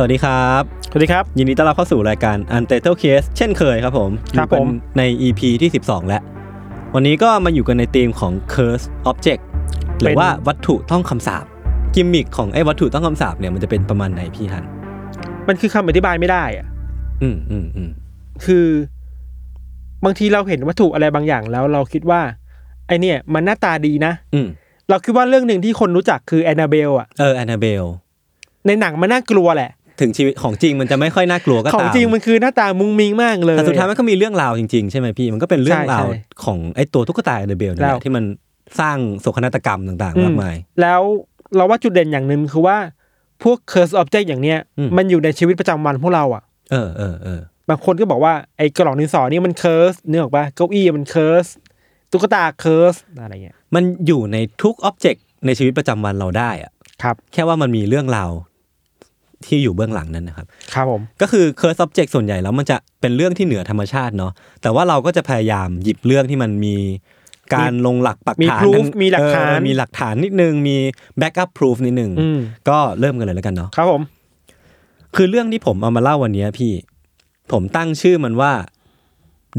สวัสดีครับ สวัสดีครับ ยินดีต้อนรับเข้าสู่รายการ Untitled Case เช่นเคยครับผมครับอยู่กันผมใน EP ที่ 12 แล้ว วันนี้ก็มาอยู่กันในธีมของ Curse Object หรือว่าวัตถุต้องคำสาปกิมมิคของไอ้วัตถุต้องคำสาปเนี่ยมันจะเป็นประมาณไหนพี่ทัน มันคือคำอธิบายไม่ได้อะอืมอืมอืมคือบางทีเราเห็นวัตถุอะไรบางอย่างแล้วเราคิดว่า ไอเนี่ย มันหน้าตาดีนะ อืมเราคิดว่าเรื่องหนึ่งที่คนรู้จักคือแอนนาเบลอะเออแอนนาเบลในหนังมันน่ากลัวแหละ ถึงชีวิตของจริงมันจะไม่ค่อยน่ากลัวก็ตามของจริงมันคือหน้าตามุงมิงมากเลยแต่สุดท้ายมันก็มีเรื่องราวจริงๆ ใช่ไหมพี่มันก็เป็นเรื่องราวใช่ใช่ของไอ้ตัวตุ๊กตาแอนนาเบลนี่แหแล้วที่มันสร้างโศกนาฏกรรมต่างๆ อืม มากมาย แล้วเราว่าจุดเด่นอย่างหนึ่งคือว่าพวก curse object อย่างเนี้ยอืมมันอยู่ในชีวิตประจำวันพวกเราอะเออเออเออบางคนก็บอกว่าไอ้กล่องดินสอนี่มัน curse นึกออกปะเก้าอี้มัน curse ตุ๊กตา curse อะไรเงี้ยมันอยู่ในทุก object ในชีวิตประจำวันเราได้อะครับ แค่ว่ามันมีเรื่องราว ที่อยู่เบื้องหลังนั้นนะครับ ครับผม ก็คือ curse object ส่วนใหญ่แล้วมันจะเป็นเรื่องที่เหนือธรรมชาติเนาะแต่ว่าเราก็จะพยายามหยิบเรื่องที่มันมีการลงหลักปักมีฐาน proof ทางมีหลักฐานเออมีหลักฐานนิดนึงมี backup proof นิดนึงอืมก็เริ่มกันเลยแล้วกันเนาะครับผม คือเรื่องที่ผมเอามาเล่าวันเนี้ยพี่ ผมตั้งชื่อมันว่า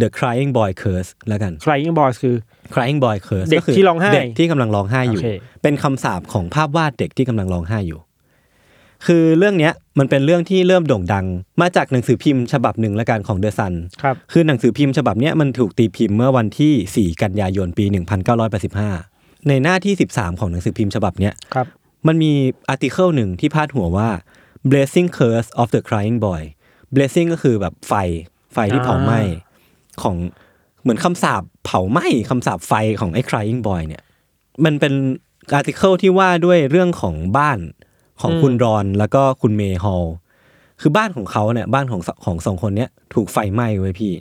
The Crying Boy Curse แล้วกัน Crying Boys คือ Crying Boy Curse เด็กคืที่ร้องไห้เด็กที่กำลังร้องไห้อยู่โอเคเป็นคำสาปของภาพวาดเด็กที่กำลังร้องไห้อยู่ คือเรื่องเนี้ยมันเป็นเรื่องที่เริ่มโด่งดัง มาจากหนังสือพิมพ์ฉบับหนึ่งละกันของ The Sun ครับคือหนังสือพิมพ์ฉบับเนี้ยมันถูกตีพิมพ์เมื่อวันที่ 4 กันยายนปี 1985 ในหน้าที่ 13 ของหนังสือพิมพ์ฉบับเนี้ยครับมันมีอาร์ติเคิลหนึ่งที่พาดหัวว่า blazing curse of the crying boy blazing ก็คือแบบไฟไฟที่เผาไหม้ของเหมือนคำสาปเผาไหม้คำสาปไฟของไอ้ crying boy เนี่ย มันเป็นอาร์ติเคิลที่ว่าด้วยเรื่องของบ้าน ของคุณรอนแล้วก็คุณเมย์ฮอลคือบ้านของเขาเนี่ยบ้านของสของสองคนเนี้ยถูกไฟไหม้ไว้ยพี่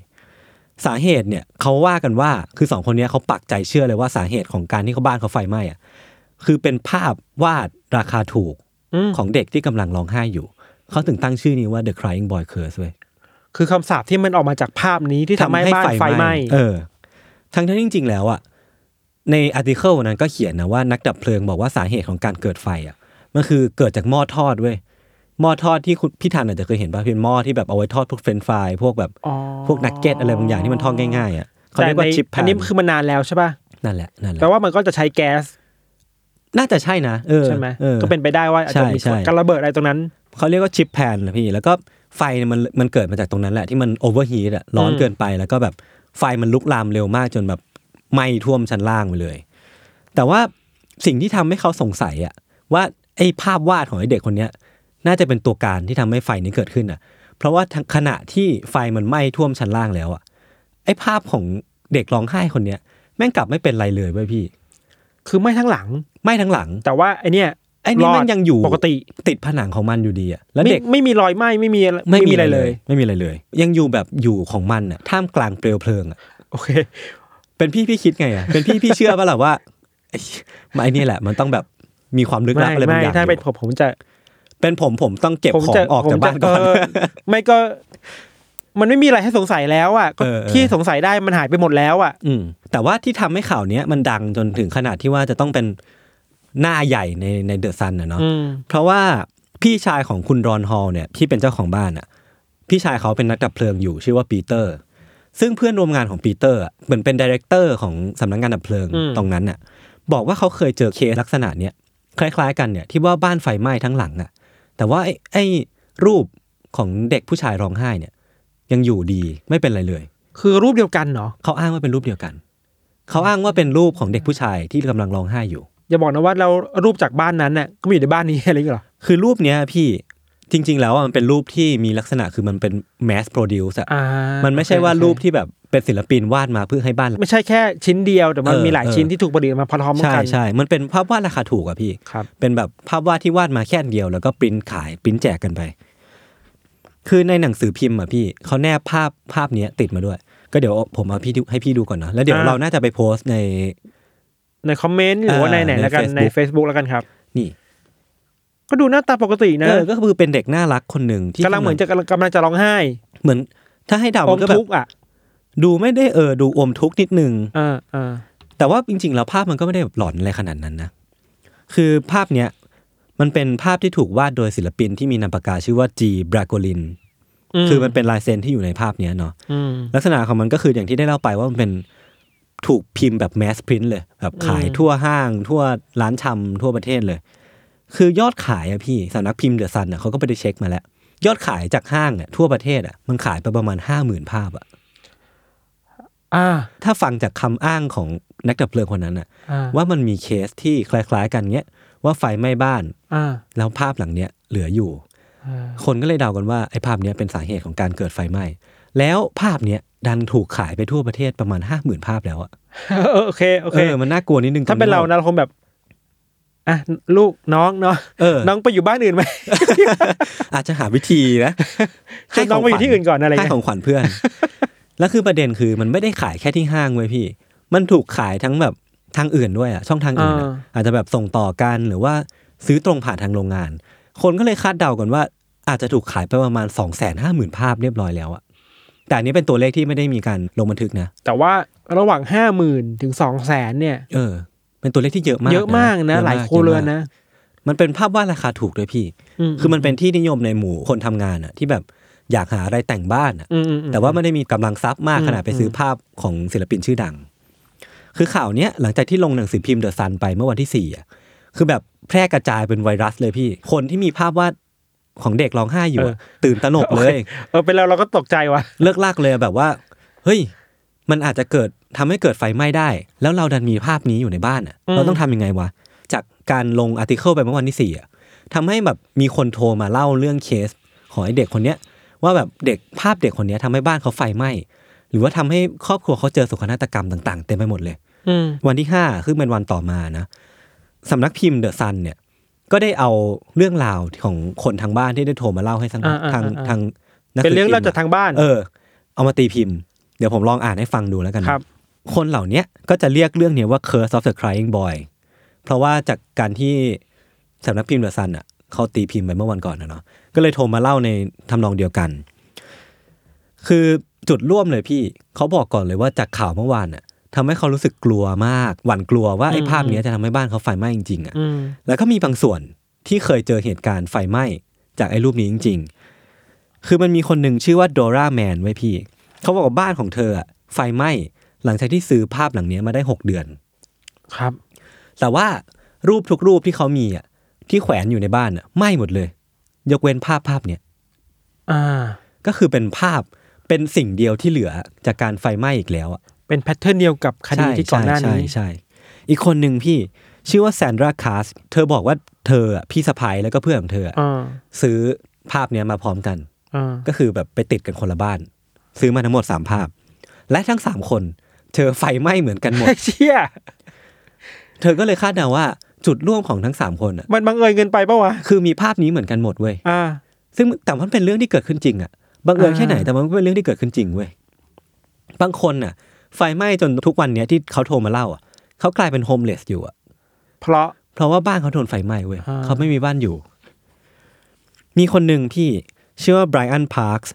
สาเหตุเนี่ยเขาว่ากันว่าคือสองคนเนี้ยเขาปักใจเชื่อเลยว่าสาเหตุของการที่เขาบ้านเขาไฟไหม้อะคือเป็นภาพวาดราคาถูกอืมของเด็กที่กำลังร้องไห้อยู่ เขาถึงตั้งชื่อนี้ว่า The Crying Boy Curse เว้ยคือคำสาปที่มันออกมาจากภาพนี้ที่ทำให้บ้านไฟไหม้เออ ทั้งที่จริง ๆ แล้วอะใน article นั้นก็เขียนนะว่านักดับเพลิงบอกว่าสาเหตุของการเกิดไฟอะ มันคือเกิดจากหม้อทอดเว้ยหม้อทอดที่คุณพี่ทันอาจจะเคยเห็นป่ะเป็นหม้อที่แบบเอาไว้ทอดพวกเฟรนช์ฟรายพวกแบบอ๋อพวกนักเก็ตอะไรบางอย่างที่มันทอดง่ายๆอะเขาเรียกว่าแต่ใน chip pan อันนี้คือมันนานแล้วใช่ป่ะนั่นแหละนั่นแหละแปลว่ามันก็จะใช้แก๊ส น่าจะใช่นะเออใช่ไหมออก็เป็นไปได้ว่าอาจจะมีใช่ใช่การระเบิดอะไรตรงนั้นเขาเรียกว่าชิปแพนนะพี่แล้วก็ไฟเนี่ยมันมันเกิดมาจากตรงนั้นแหละที่มันโอเวอร์ฮีทอะร้อนอืมเกินไปแล้วก็แบบไฟมันลุกลามเร็วมากจนแบบไหม้ท่วมชั้นล่างไปเลย แต่ว่าสิ่งที่ทำให้เขาสงสัยอะว่า ไอ้ภาพวาดของไอ้เด็กคนเนี้ยน่าจะเป็นตัวการที่ทำให้ไฟนี้เกิดขึ้นอะเพราะว่าทั้งขณะที่ไฟมันไหม้ท่วมชั้นล่างแล้วอะไอ้ภาพของเด็กร้องไห้คนเนี้ยแม่งกลับไม่เป็นไรเลยเว้ยพี่ คือไม่ทั้งหลังไหม้ทั้งหลัง แต่ว่าไอเนี้ยไอ้นี่รอดแม่งยังอยู่ปกติติดผนังของมันอยู่ดีอะแล้วไม่เด็กไม่มีรอยไหม้ไม่มีอะไรไม่มีอะไรเลย ไม่มีอะไรเลย ยังอยู่แบบอยู่ของมันอะท่ามกลางเปลวเพลิงอะโอเค เป็นพี่พี่คิดไงอะเป็นพี่พี่เชื่อป่ะล่ะว่าไอ้มาไอ้นี่แหละ มันต้องแบบ มีความลึกลับไม่อะไรบางไม่อย่างถ้าเป็นอยู่ผมผมจะเป็นผมผมต้องเก็บผมของจะออกผมจากจะบ้านก่อนเไม่ก็ มันไม่มีอะไรให้สงสัยแล้วอะก็เออเออที่สงสัยได้มันหายไปหมดแล้วอะ อืมแต่ว่าที่ทำให้ข่าวเนี้ยมันดังจนถึงขนาดที่ว่าจะต้องเป็นหน้าใหญ่ในใน The Sun นะเนาะอืมเพราะว่าพี่ชายของคุณรอนฮอลเนี่ยที่เป็นเจ้าของบ้านอะ พี่ชายเขาเป็นนักดับเพลิงอยู่ชื่อว่าปีเตอร์ ซึ่งเพื่อนร่วมงานของปีเตอร์อะเหมือนเป็น director ของสำนักงานดับเพลิงอืมตรงนั้นน่ะ บอกว่าเขาเคยเจอเคสลักษณะเนี้ย คล้าย ๆ กันเนี่ยที่ว่าบ้านไฟไหม้ทั้งหลังอะแต่ว่าไอ้ไอ้รูปของเด็กผู้ชายร้องไห้เนี่ย ยังอยู่ดีไม่เป็นไรเลย คือรูปเดียวกันเนาะเขาอ้างว่าเป็นรูปเดียวกัน เขาอ้างว่าเป็นรูปของเด็กผู้ชายที่กำลังร้องไห้อยู่อย่าบอกนะว่าเรารูปจากบ้านนั้นน่ะก็มาอยู่ในบ้านนี้อะไรอย่างเงี้ยเหรอคือรูปเนี้ยพี่ จริง ๆ แล้วอะมันเป็นรูปที่มีลักษณะคือมันเป็น mass produce อะอ่ามันไม่ใช่ว่าโอเครูปที่แบบเป็นศิลปินวาดมาเพื่อให้บ้าน ไม่ใช่แค่ชิ้นเดียวแต่มันเออมีหลายเออชิ้นที่ถูกประดิษฐ์มาพร้อมๆใช่กันใช่มันเป็นภาพวาดราคาถูกอะพี่ครับเป็นแบบภาพวาดที่วาดมาแค่อันเดียว แล้วก็ปริ้นขายปริ้นแจกกันไป คือในหนังสือพิมพ์อะพี่เขาแนบภาพภาพเนี้ยติดมาด้วย ก็เดี๋ยวผมเอาพี่ดูให้พี่ดูก่อนเนาะแล้วเดี๋ยวอ่าเราน่าจะไปโพสต์ในในคอมเมนต์หรือว่าเออในไหนในแล้วกันใน Facebook Facebook แล้วกันครับ นี่ ก็ดูหน้าตาปกตินะเออก็คือเป็นเด็กน่ารักคนหนึ่งที่กำลังเหมือนจะกำลังกำลังจะร้องไห้ เหมือนถ้าให้เดาอมัมนก็แบทุบกข์อะดูไม่ได้เออดูอมทุกข์นิดนึงอ่าอ่าแต่ว่าจริงๆแล้วภาพมันก็ไม่ได้แบบหลอนอะไรขนาดนั้นนะคือภาพเนี้ยมันเป็นภาพที่ถูกวาดโดยศิลปินที่มีนามปากกาชื่อว่าจีบราโกลิน คือมันเป็นลายเซ็นที่อยู่ในภาพเนี้ยเนาะอืมลักษณะของมันก็คืออย่างที่ได้เล่าไปว่ามันเป็นถูกพิมพ์แบบแมสพรินต์เลยแบบขายอืมทั่วห้าง ทั่วร้านชำทั่วประเทศเลย คือยอดขายอะพี่สำนักพิมพ์เดอะซันอะเขาก็ไปได้เช็คมาแล้ว ยอดขายจากห้างอะทั่วประเทศอะมันขายไปประมาณห้าหมื่นภาพอะอ่า ถ้าฟังจากคำอ้างของนักดับเพลิงคนนั้นอะอ่าว่ามันมีเคสที่คล้าย ๆ กันเนี้ยว่าไฟไหม้บ้านอ่าแล้วภาพหลังเนี้ยเหลืออยู่อ่าคนก็เลยเดากันว่าไอ้ภาพเนี้ยเป็นสาเหตุของการเกิดไฟไหม้ แล้วภาพเนี้ยดันถูกขายไปทั่วประเทศประมาณห้าหมื่นภาพแล้วอะเออโอเคโอเอเคอมันน่ากลัวนิดนึงถ้าเป็นเรานะเราคงแบบ อะลูกน้องเนาะเออน้องไปอยู่บ้านอื่นไหมอาจจะหาวิธีนะชวนน้องไปอยู่ที่อื่นก่อนอะไรให้เงี้ยของขวัญเพื่อน แล้วคือประเด็นคือมันไม่ได้ขายแค่ที่ห้างเว้ยพี่ มันถูกขายทั้งแบบทางอื่นด้วยอะช่องทางอื่นอะอาจจะแบบส่งต่อกันหรือว่าซื้อตรงผ่านทางโรงงาน คนก็เลยคาดเดากันว่า อาจจะถูกขายไปประมาณสองแสนห้าหมื่นภาพเรียบร้อยแล้วอะแต่อันนี้เป็นตัวเลขที่ไม่ได้มีการลงบันทึกนะ แต่ว่าระหว่างห้าหมื่นถึงสองแสนเนี่ย เออ เป็นตัวเลขที่เยอะมาก เยอะมากนะเยอหลายมกครัวเรือนยะมากนะ มันเป็นภาพวาดราคาถูกด้วยพี่ คือมันเป็นที่นิยมในหมู่คนทำงานอะที่แบบอยากหาอะไรแต่งบ้านอะอืมอืมอืมแต่ว่าไม่ได้มีกำลังทรัพย์มากอืมขนาดไปซื้อภาพของศิลปินชื่อดัง คือข่าวเนี้ยหลังจากที่ลงหนังสือพิมพ์เดอะซันไปเมื่อวันที่สี่อะคือแบบแพร่กระจายเป็นไวรัสเลยพี่ คนที่มีภาพวาดของเด็กร้องไห้อยู่อะตื่นตระหนกเลย เออเป็นเราเราก็ตกใจว่ะเลิกลากเลยแบบว่า เฮ้ย มันอาจจะเกิดทำให้เกิดไฟไหม้ได้ แล้วเราดันมีภาพนี้อยู่ในบ้านอะอืมเราต้องทำยังไงวะ จากการลงอาร์ติเคิลไปเมื่อวันที่สี่อะทำให้แบบมีคนโทรมาเล่าเรื่องเคสของไอ้เด็กคนเนี้ย ว่าแบบเด็กภาพเด็กคนเนี้ยทำให้บ้านเขาไฟไหม้หรือว่าทำให้ครอบครัวเขาเจอโศกนาฏกรรมต่างๆเต็มไปหมดเลยอืมวันที่ห้าคือเป็นวันต่อมานะสำนักพิมพ์เดอะซันเนี่ย ก็ได้เอาเรื่องราวของคนทางบ้านที่ได้โทรมาเล่าให้ทางอ่าอ่าทางอ่าทางนักเป็นเรื่องสืเล่าพิมพ์จากทางบ้าน เออ เอามาตีพิมพ์ เดี๋ยวผมลองอ่านให้ฟังดูแล้วกันนะครับ คนเหล่าเนี้ยก็จะเรียกเรื่องเนี้ยว่า Curse of the Crying Boy เพราะว่าจากการที่สำนักพิมพ์เดอะซันอะเขาตีพิมพ์ไปเมื่อวันก่อนนะเนาะก็เลยโทรมาเล่าในทำนองเดียวกัน คือจุดร่วมเลยพี่เขาบอกก่อนเลยว่าจากข่าวเมื่อวานอะทำให้เขารู้สึกกลัวมาก หวั่นกลัวว่าไอ้ภาพเนี้ยจะทำให้บ้านเขาไฟไหม้จริงๆอะอืมแล้วก็มีบางส่วนที่เคยเจอเหตุการณ์ไฟไหม้จากไอ้รูปนี้จริง ๆ คือมันมีคนหนึ่งชื่อว่าโดราแมนไว้พี่ เขาบอกว่าบ้านของเธออะไฟไหม้หลังจากที่ซื้อภาพหลังเนี้ยมาได้หกเดือน ครับ แต่ว่ารูปทุกรูปที่เขามีอะที่แขวนอยู่ในบ้านอะไหม้หมดเลย ยกเว้นภาพภาพเนี้ยอ่า ก็คือเป็นภาพเป็นสิ่งเดียวที่เหลือจากการไฟไหม้อีกแล้วอะเป็นแพทเทิร์นเดียวกับคดีที่ก่อนหน้านี้ใช่ใช่ อีกคนหนึ่งพี่ชื่อว่าแซนดราคาสเธอบอกว่าเธออะพี่สะพ้ายแล้วก็เพื่อนของเธออะอ่าซื้อภาพเนี้ยมาพร้อมกันอ่าก็คือแบบไปติดกันคนละบ้าน ซื้อมาทั้งหมดสามภาพ และทั้งสามคนเธอไฟไหม้เหมือนกันหมดเชี่ยเธอก็เลยคาดเดาว่าจุดร่วมของทั้งสามคนอะมันบังเอิญเกินไปปะวะคือมีภาพนี้เหมือนกันหมดเว้ยอ่า ซึ่งแต่มันเป็นเรื่องที่เกิดขึ้นจริงอะบังเอิญอ่าแค่ไหนแต่มันก็เป็นเรื่องที่เกิดขึ้นจริงเว้ยบางคนอะ ไฟไหม้จนทุกวันเนี้ยที่เขาโทรมาเล่าอะเขากลายเป็น homeless อยู่อะเพราะเพราะว่าบ้านเขาโดนไฟไหม้เว้ยอ่าเขาไม่มีบ้านอยู่ มีคนหนึ่งพี่ชื่อว่าไบรอันพาร์คส์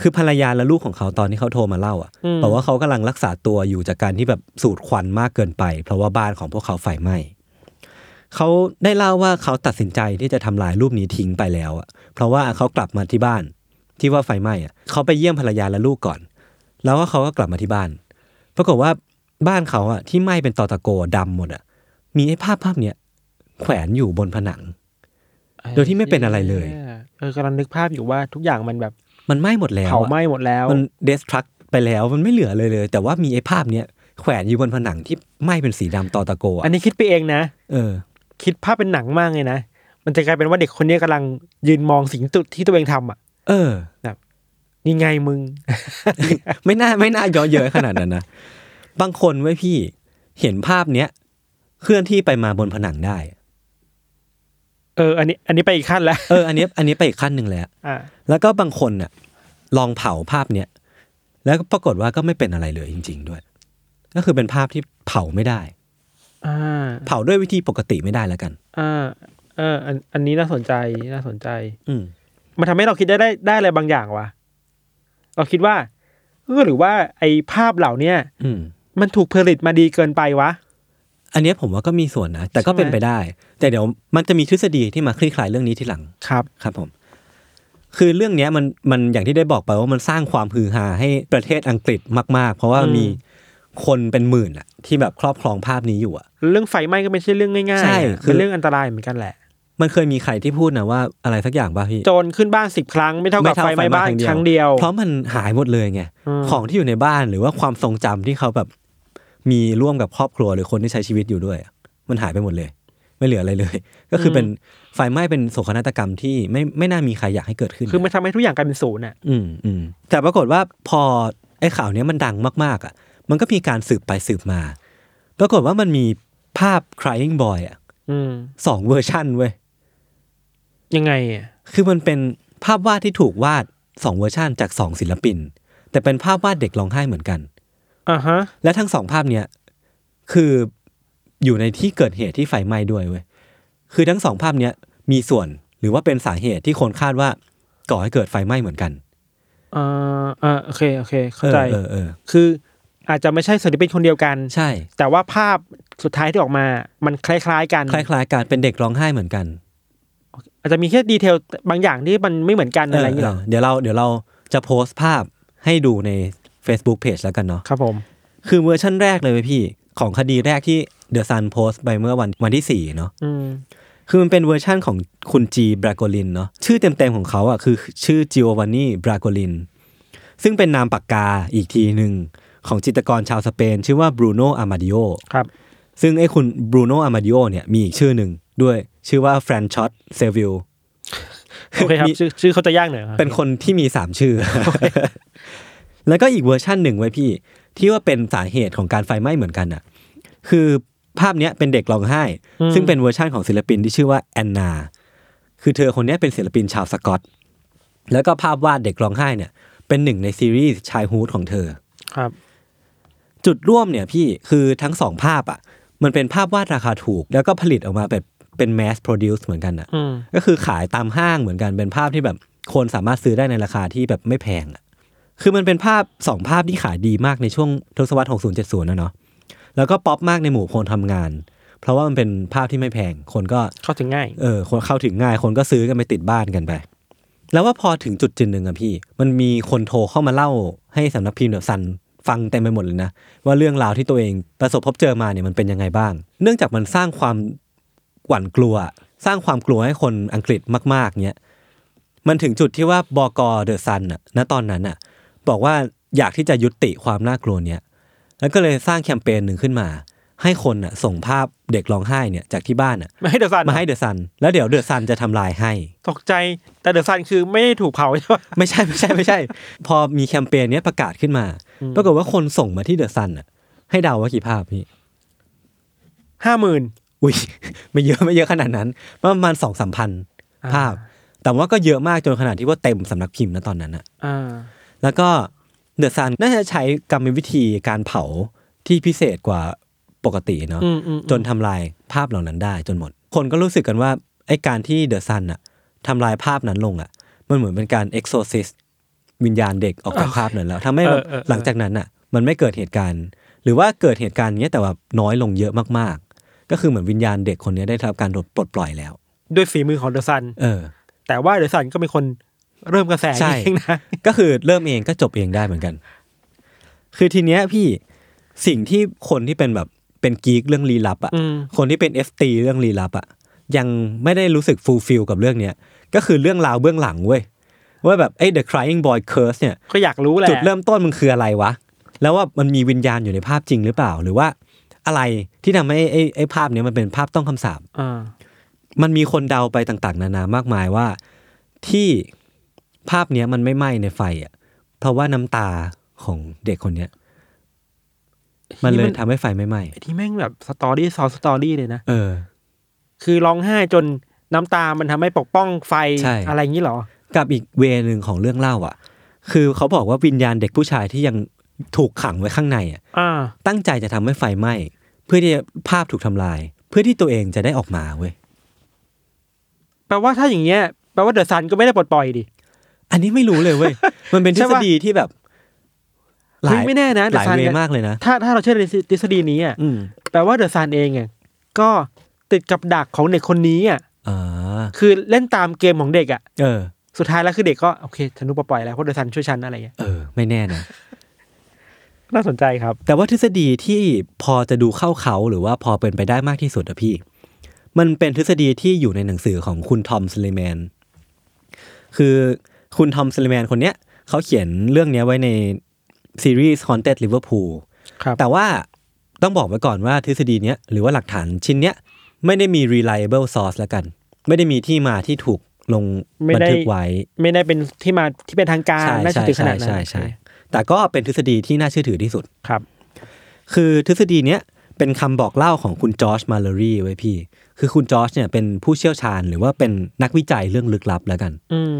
คือภรรยาและลูกของเขาตอนที่เขาโทรมาเล่าอะอืมบอกว่าเขากำลังรักษาตัวอยู่จากการที่แบบสูดควันมากเกินไป เพราะว่าบ้านของพวกเขาไฟไหม้เขาได้เล่าว่าเขาตัดสินใจที่จะทำลายรูปนี้ทิ้งไปแล้วอะเพราะว่าเขากลับมาที่บ้านที่ว่าไฟไหม้อะเขาไปเยี่ยมภรรยาและลูกก่อน แล้วก็เขาก็กลับมาที่บ้าน ปรากฏว่าบ้านเขาอะที่ไหม้เป็นตอตะโกดำหมดอะมีไอ้ภาพภาพเนี้ยแขวนอยู่บนผนัง โดยที่ไม่เป็นอะไรเลยเออกำลังนึกภาพอยู่ว่าทุกอย่างมันแบบ มันไหม้หมดแล้วอะเผาไหม้หมดแล้ว มันเดสทรักไปแล้วมันไม่เหลือเลยเลย แต่ว่ามีไอ้ภาพเนี้ยแขวนอยู่บนผนังที่ไหม้เป็นสีดำตอตะโก อัอะนนี้คิดไปเองนะ เออ คิดภาพเป็นหนังมากเลยนะ มันจะกลายเป็นว่าเด็กคนนี้กำลังยืนมองสิ่งที่ตัวที่ตัวเองทำอะ เออนี่ไงมึง ไม่น่าไม่น่าเย่อเยอะขนาดนั้นนะ บางคนไว้ยพี่เห็นภาพเนี้ยเคลื่อนที่ไปมาบนผนังได้ เอออันนี้อันนี้ไปอีกขั้นแล้วเอออันเนี้ยอันนี้ไปอีกขั้นหนึ่งแล้วอ่าแล้วก็บางคนน่ะ ลองเผาภาพเนี้ยแล้วก็ปรากฏว่าก็ไม่เป็นอะไรเลยจริง ๆ ด้วย ก็คือเป็นภาพที่เผาไม่ได้อ่าเผาด้วยวิธีปกติไม่ได้แล้วกันอ่าเอออันอันนี้น่าสนใจน่าสนใจ อืมมันทำให้เราคิดได้ได้ได้อะไรบางอย่างวะเราคิดว่าเออหรือว่าไอ้ภาพเหล่าเนี้ยอืมมันถูกผลิตมาดีเกินไปวะ อันเนี้ยผมว่าก็มีส่วนนะ แต่ก็ใช่ไหมเป็นไปได้ แต่เดี๋ยวมันจะมีทฤษฎีที่มาคลี่คลายเรื่องนี้ทีหลังครับครับผม คือเรื่องเนี้ยมันมันอย่างที่ได้บอกไปว่ามันสร้างความฮือฮาให้ประเทศอังกฤษมาก ๆ เพราะว่าอืมมีคนเป็นหมื่นอะที่แบบครอบครองภาพนี้อยู่อะเรื่องไฟไหม้ก็ไม่ใช่เรื่องง่ายๆใช่อะคือเป็นเรื่องอันตรายเหมือนกันแหละ มันเคยมีใครที่พูดนะว่าอะไรสักอย่างป่ะพี่โจรขึ้นบ้านสิบครั้งไม่เท่ากับไฟไหม้บ้านครั้งเดียว เพราะมันหายหมดเลยไงอืมของที่อยู่ในบ้านหรือว่าความทรงจำที่เขาแบบ มีร่วมกับครอบครัวหรือคนที่ใช้ชีวิตอยู่ด้วยอะมันหายไปหมดเลย ไม่เหลืออะไรเลย ก็คือเป็นไฟไหม้เป็นโศกนาฏกรรมที่ไม่ไม่น่ามีใครอยากให้เกิดขึ้น คือมันทำให้ทุกอย่างกลายเป็นศูนย์อะอืมอืมแต่ปรากฏว่าพอไอ้ข่าวเนี้ยมันดังมากๆอะ มันก็มีการสืบไปสืบมา ปรากฏว่ามันมีภาพ crying boy อะอืมสองเวอร์ชันเว้ยยังไงอะคือมันเป็นภาพวาดที่ถูกวาดสองเวอร์ชันจากสองศิลปิน แต่เป็นภาพวาดเด็กร้องไห้เหมือนกัน อ่าฮะ และทั้งสองภาพเนี้ยคืออยู่ในที่เกิดเหตุที่ไฟไหม้ด้วยเว้ยคือทั้งสองภาพเนี้ยมีส่วนหรือว่าเป็นสาเหตุที่คนคาดว่าก่อให้เกิดไฟไหม้เหมือนกันอ่าอ่าโอเคโอเค เข้าใจเออเออเออคืออาจจะไม่ใช่ศิลปินคนเดียวกัน ใช่ แต่ว่าภาพสุดท้ายที่ออกมา มันคล้ายๆ กัน คล้ายๆกันเป็นเด็กร้องไห้เหมือนกัน อาจจะมีแค่ดีเทลบางอย่างที่มันไม่เหมือนกันอะไรอย่างเงี้ยหรอเออเดี๋ยวเราเดี๋ยวเราจะโพสต์ภาพให้ดูใน Facebook Page แล้วกันเนาะครับผม คือเวอร์ชันแรกเลยเว้ยพี่ของคดีแรกที่The Sun โพสต์ไปเมื่อวันวันที่สี่เนาะอืมคือมันเป็นเวอร์ชั่นของคุณจีบราโกลินเนาะชื่อเต็มๆของเขาอะคือชื่อจิโอวานนีบราโกลินซึ่งเป็นนามปากกาอีกทีหนึ่งของจิตรกรชาวสเปน ชื่อว่าบรูโนอามาดิโอครับ ซึ่งไอ้คุณบรูโนอามาดิโอเนี่ยมีอีกชื่อหนึ่งด้วยชื่อว่าแฟรนชอตเซวิลโอเคครับมีชื่อชื่อเขาจะยากหน่อยรับเป็นคนที่มีสามชื่อ แล้วก็อีกเวอร์ชั่นหนึ่งไว้พี่ ที่ว่าเป็นสาเหตุของการไฟไหม้เหมือนกันอะ คือภาพเนี้ยเป็นเด็กร้องไห้ ซึ่งเป็นเวอร์ชั่นของศิลปินที่ชื่อว่าแอนนา คือเธอคนเนี้ยเป็นศิลปินชาวสกอต แล้วก็ภาพวาดเด็กร้องไห้เนี่ย เป็นหนึ่งในซีรีส์ childhood ของเธอ ครับ จุดร่วมเนี่ยพี่คือทั้งสองภาพอะ มันเป็นภาพวาดราคาถูก แล้วก็ผลิตออกมาแบบเป็น mass produce เหมือนกันอะอืมก็คือขายตามห้างเหมือนกัน เป็นภาพที่แบบคนสามารถซื้อได้ในราคาที่แบบไม่แพงอะ คือมันเป็นภาพสองภาพที่ขายดีมากในช่วงทศวรรษ60 70นะเนาะแล้วก็ป๊อปมากในหมู่คนทำงาน เพราะว่ามันเป็นภาพที่ไม่แพง คนก็เข้าถึงง่าย เออ คนเข้าถึงง่าย คนก็ซื้อกันไปติดบ้านกันไป แล้วว่าพอถึงจุดจุดหนึ่งอะพี่ มันมีคนโทรเข้ามาเล่าให้สำนักพิมพ์เดอะซันฟังเต็มไปหมดเลยนะ ว่าเรื่องราวที่ตัวเองประสบพบเจอมาเนี่ยมันเป็นยังไงบ้าง เนื่องจากมันสร้างความหวั่นกลัว สร้างความกลัวให้คนอังกฤษมาก ๆเนี่ยมันถึงจุดที่ว่าบก. The Sun อะณตอนนั้นอะ บอกว่าอยากที่จะยุติความน่ากลัวเนี้ยแล้วก็เลยสร้างแคมเปญหนึ่งขึ้นมา ให้คนอะส่งภาพเด็กร้องไห้เนี่ยจากที่บ้านอะไม่ให้ The Sun มาให้ The Sun แล้วเดี๋ยว The Sun จะทำลายให้ ตกใจแต่ The Sun คือไม่ได้ถูกเผาใช่ปะไม่ใช่ไม่ใช่ไม่ใช่ พอมีแคมเปญเนี้ยประกาศขึ้นมา ปรากฏว่าคนส่งมาที่ The Sun อะให้เดาว่ากี่ภาพพี่ห้าหมื่นอุ้ยไม่เยอะไม่เยอะขนาดนั้น ประมาณสองสามพันภาพ แต่ว่าก็เยอะมากจนขนาดที่ว่าเต็มสำนักพิมพ์นะตอนนั้นอะอ่า แล้วก็ The Sun น่าจะใช้กรรมวิธีการเผาที่พิเศษกว่าปกติเนาะอืมอืมจนทำลายภาพเหล่านั้นได้จนหมด คนก็รู้สึกกันว่าไอ้การที่ The Sun อะทำลายภาพนั้นลงอะมันเหมือนเป็นการเอ็กโซซิสวิญญาณเด็กออกจากภาพนั้นแล้วทำให้แบบเออเออเออหลังจากนั้นอะมันไม่เกิดเหตุการณ์ หรือว่าเกิดเหตุการณ์เนี้ยแต่ว่าน้อยลงเยอะมากๆ ก็คือเหมือนวิญญาณเด็กคนเนี้ยได้รับการปลดปล่อยแล้ว ด้วยฝีมือของ The Sun เออ แต่ว่า The Sun ก็เป็นคน เริ่มกระแสใช่เองนะก็คือเริ่มเองก็จบเองได้เหมือนกัน คือทีเนี้ยพี่สิ่งที่คนที่เป็นแบบเป็น geek เรื่องลี้ลับอะอืมคนที่เป็น FC เรื่องลี้ลับอะยังไม่ได้รู้สึก fulfill กับเรื่องเนี้ยก็คือเรื่องราวเบื้องหลังเว้ยว่าแบบไอ้ The Crying Boy Curse เนี่ยก็อยากรู้แหละจุดเริ่มต้นมันคืออะไรวะ แล้วว่ามันมีวิญญาณอยู่ในภาพจริงหรือเปล่า หรือว่าอะไรที่ทำให้ไอ้ไอ้ภาพเนี้ยมันเป็นภาพต้องคำสาปอ่ามันมีคนเดาไปต่าง ๆ นานามากมายว่าที่ ภาพเนี้ยมันไม่ไหม้ในไฟอะ เพราะว่าน้ำตาของเด็กคนเนี้ย มันเลยทำให้ไฟไม่ไหม้ไอ้ที่แม่งแบบ story ซ้อน story เลยนะเออ คือร้องไห้จนน้ำตามันทำให้ปกป้องไฟใช่อะไรอย่างนี้เหรอ กับอีกเวหนึ่งของเรื่องเล่า อะ คือเขาบอกว่าวิญญาณเด็กผู้ชายที่ยังถูกขังไว้ข้างในอะอ่าตั้งใจจะทำให้ไฟไหม้เพื่อที่จะภาพถูกทำลาย เพื่อที่ตัวเองจะได้ออกมาเว้ยแปลว่าถ้าอย่างเงี้ยแปลว่าเดอะซันก็ไม่ได้ปลดปล่อยดิ อันนี้ไม่รู้เลยเว้ยมันเป็นทฤใช่ษปะฎีที่แบบเฮ้ยไม่แน่นะหลาย The Sun เวเนี่ยมากเลยนะ ถ้าถ้าเราเชื่อในทฤษฎีนี้อะอืมแปลว่า The Sun เองอะก็ติดกับดักของเด็กคนนี้อะอ่าคือเล่นตามเกมของเด็กอะเออ สุดท้ายแล้วคือเด็กก็โอเคฉันถูกปล่อยแล้วเพราะ The Sun ช่วยฉันอะไรอย่างเงี้ยเออไม่แน่นะน่าสนใจครับ แต่ว่าทฤษฎีที่พอจะดูเข้าเค้าหรือว่าพอเป็นไปได้มากที่สุดอะพี่ มันเป็นทฤษฎีที่อยู่ในหนังสือของคุณทอมสเลแมนคือ คุณทอมสเลแมนคนเนี้ยเขาเขียนเรื่องเนี้ยไว้ในซีรีส์ Haunted Liverpool ครับแต่ว่าต้องบอกไว้ก่อนว่าทฤษฎีเนี้ยหรือว่าหลักฐานชิ้นเนี้ยไม่ได้มี reliable source แล้วกัน ไม่ได้มีที่มาที่ถูกลงไม่บันได้ทึกไว้ ไม่ได้เป็นที่มาที่เป็นทางการใช่น่าจะใช่ถือขนาดนั้นใช่ใช่ใช่แต่ก็เป็นทฤษฎีที่น่าเชื่อถือที่สุดครับ คือทฤษฎีเนี้ยเป็นคำบอกเล่าของคุณจอร์จมาลเลอรี่ไว้พี่ คือคุณจอร์จเนี่ยเป็นผู้เชี่ยวชาญหรือว่าเป็นนักวิจัยเรื่องลึกลับแล้วกัน อืม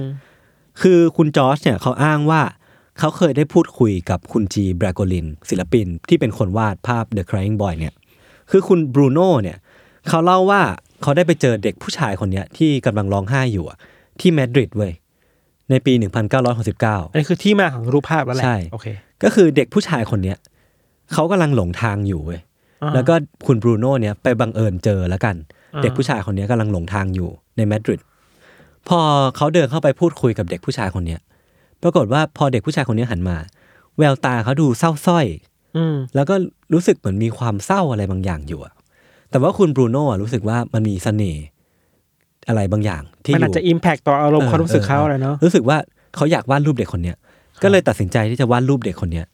คือคุณจอร์จเนี่ยเขาอ้างว่าเขาเคยได้พูดคุยกับคุณจีบราโกลิน ศิลปินที่เป็นคนวาดภาพ The Crying Boy เนี่ยคือคุณบรูโน่เนี่ยเขาเล่าว่าเขาได้ไปเจอเด็กผู้ชายคนเนี้ยที่กำลังร้องไห้อยู่อะที่มาดริดเว้ยในปี 1969อันนี้คือที่มาของรูปภาพแล้วแหละใช่โอเคก็คือเด็กผู้ชายคนเนี้ยเขากำลังหลงทางอยู่เว้ยอ่าแล้วก็คุณบรูโน่เนี่ยไปบังเอิญเจอแล้วกันอ่าเด็กผู้ชายคนเนี้ยกำลังหลงทางอยู่ในมาดริด พอเขาเดินเข้าไปพูดคุยกับเด็กผู้ชายคนเนี้ยปรากฏว่าพอเด็กผู้ชายคนเนี้ยหันมา แววตาเขาดูเศร้าสร้อยอืมแล้วก็รู้สึกเหมือนมีความเศร้าอะไรบางอย่างอยู่อะแต่ว่าคุณบรูโน่อะรู้สึกว่ามันมีเสน่ห์อะไรบางอย่าง ที่มันออาจยู่จะอิมแพคต่ออารมณ์ความรู้สึกเขาแหละเนาะรู้สึกว่าเขาอยากวาดรูปเด็กคนเนี้ยก็เลยตัดสินใจที่จะวาดรูปเด็กคนเนี้ย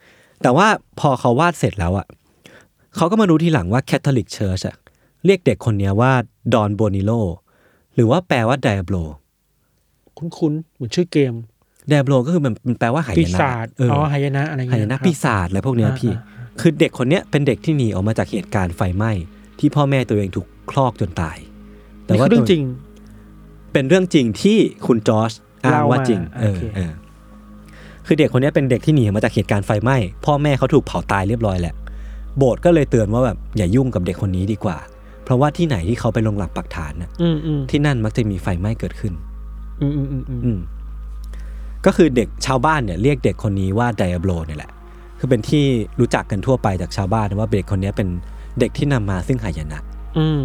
แต่ว่าพอเขาวาดเสร็จแล้วอะเขาก็มารู้ทีหลังว่า Catholic Church อะเรียกเด็กคนเนี้ยว่าดอนโบนิโลหรือว่าแปลว่า Diablo คุ้นๆเหมือนชื่อเกม Diablo ก็คือมันมันแปลว่าหายนะปีศาจเอออ๋อหายนะอะไรเงี้ยหายนะครับปีศาจอะไรพวกเนี้ยอ่าพี่อ่าคือเด็กคนเนี้ยเป็นเด็กที่หนีออกมาจากเหตุการณ์ไฟไหม้ที่พ่อแม่ตัวเองถูกคลอกจนตาย แต่นี่ว่าคือเรื่องจริง เป็นเรื่องจริงที่คุณจอร์จอ้างเล่าว่ามาจริงเออโอเคเออคือเด็กคนนี้เป็นเด็กที่หนีมาจากเหตุการณ์ไฟไหม้พ่อแม่เขาถูกเผาตายเรียบร้อยแหละโบสถ์ก็เลยเตือนว่าแบบอย่ายุ่งกับเด็กคนนี้ดีกว่า เพราะว่าที่ไหนที่เขาไปลงหลักปักฐานน่ะอืมอืมที่นั่นมักจะมีไฟไหม้เกิดขึ้น อืมอืมอืมอืมอืมก็คือเด็กชาวบ้านเนี่ยเรียกเด็กคนนี้ว่าไดอาโบเนี่ยแหละ คือเป็นที่รู้จักกันทั่วไปจากชาวบ้านว่าเด็กคนนี้เป็นเด็กที่นำมาซึ่งหายนะอืม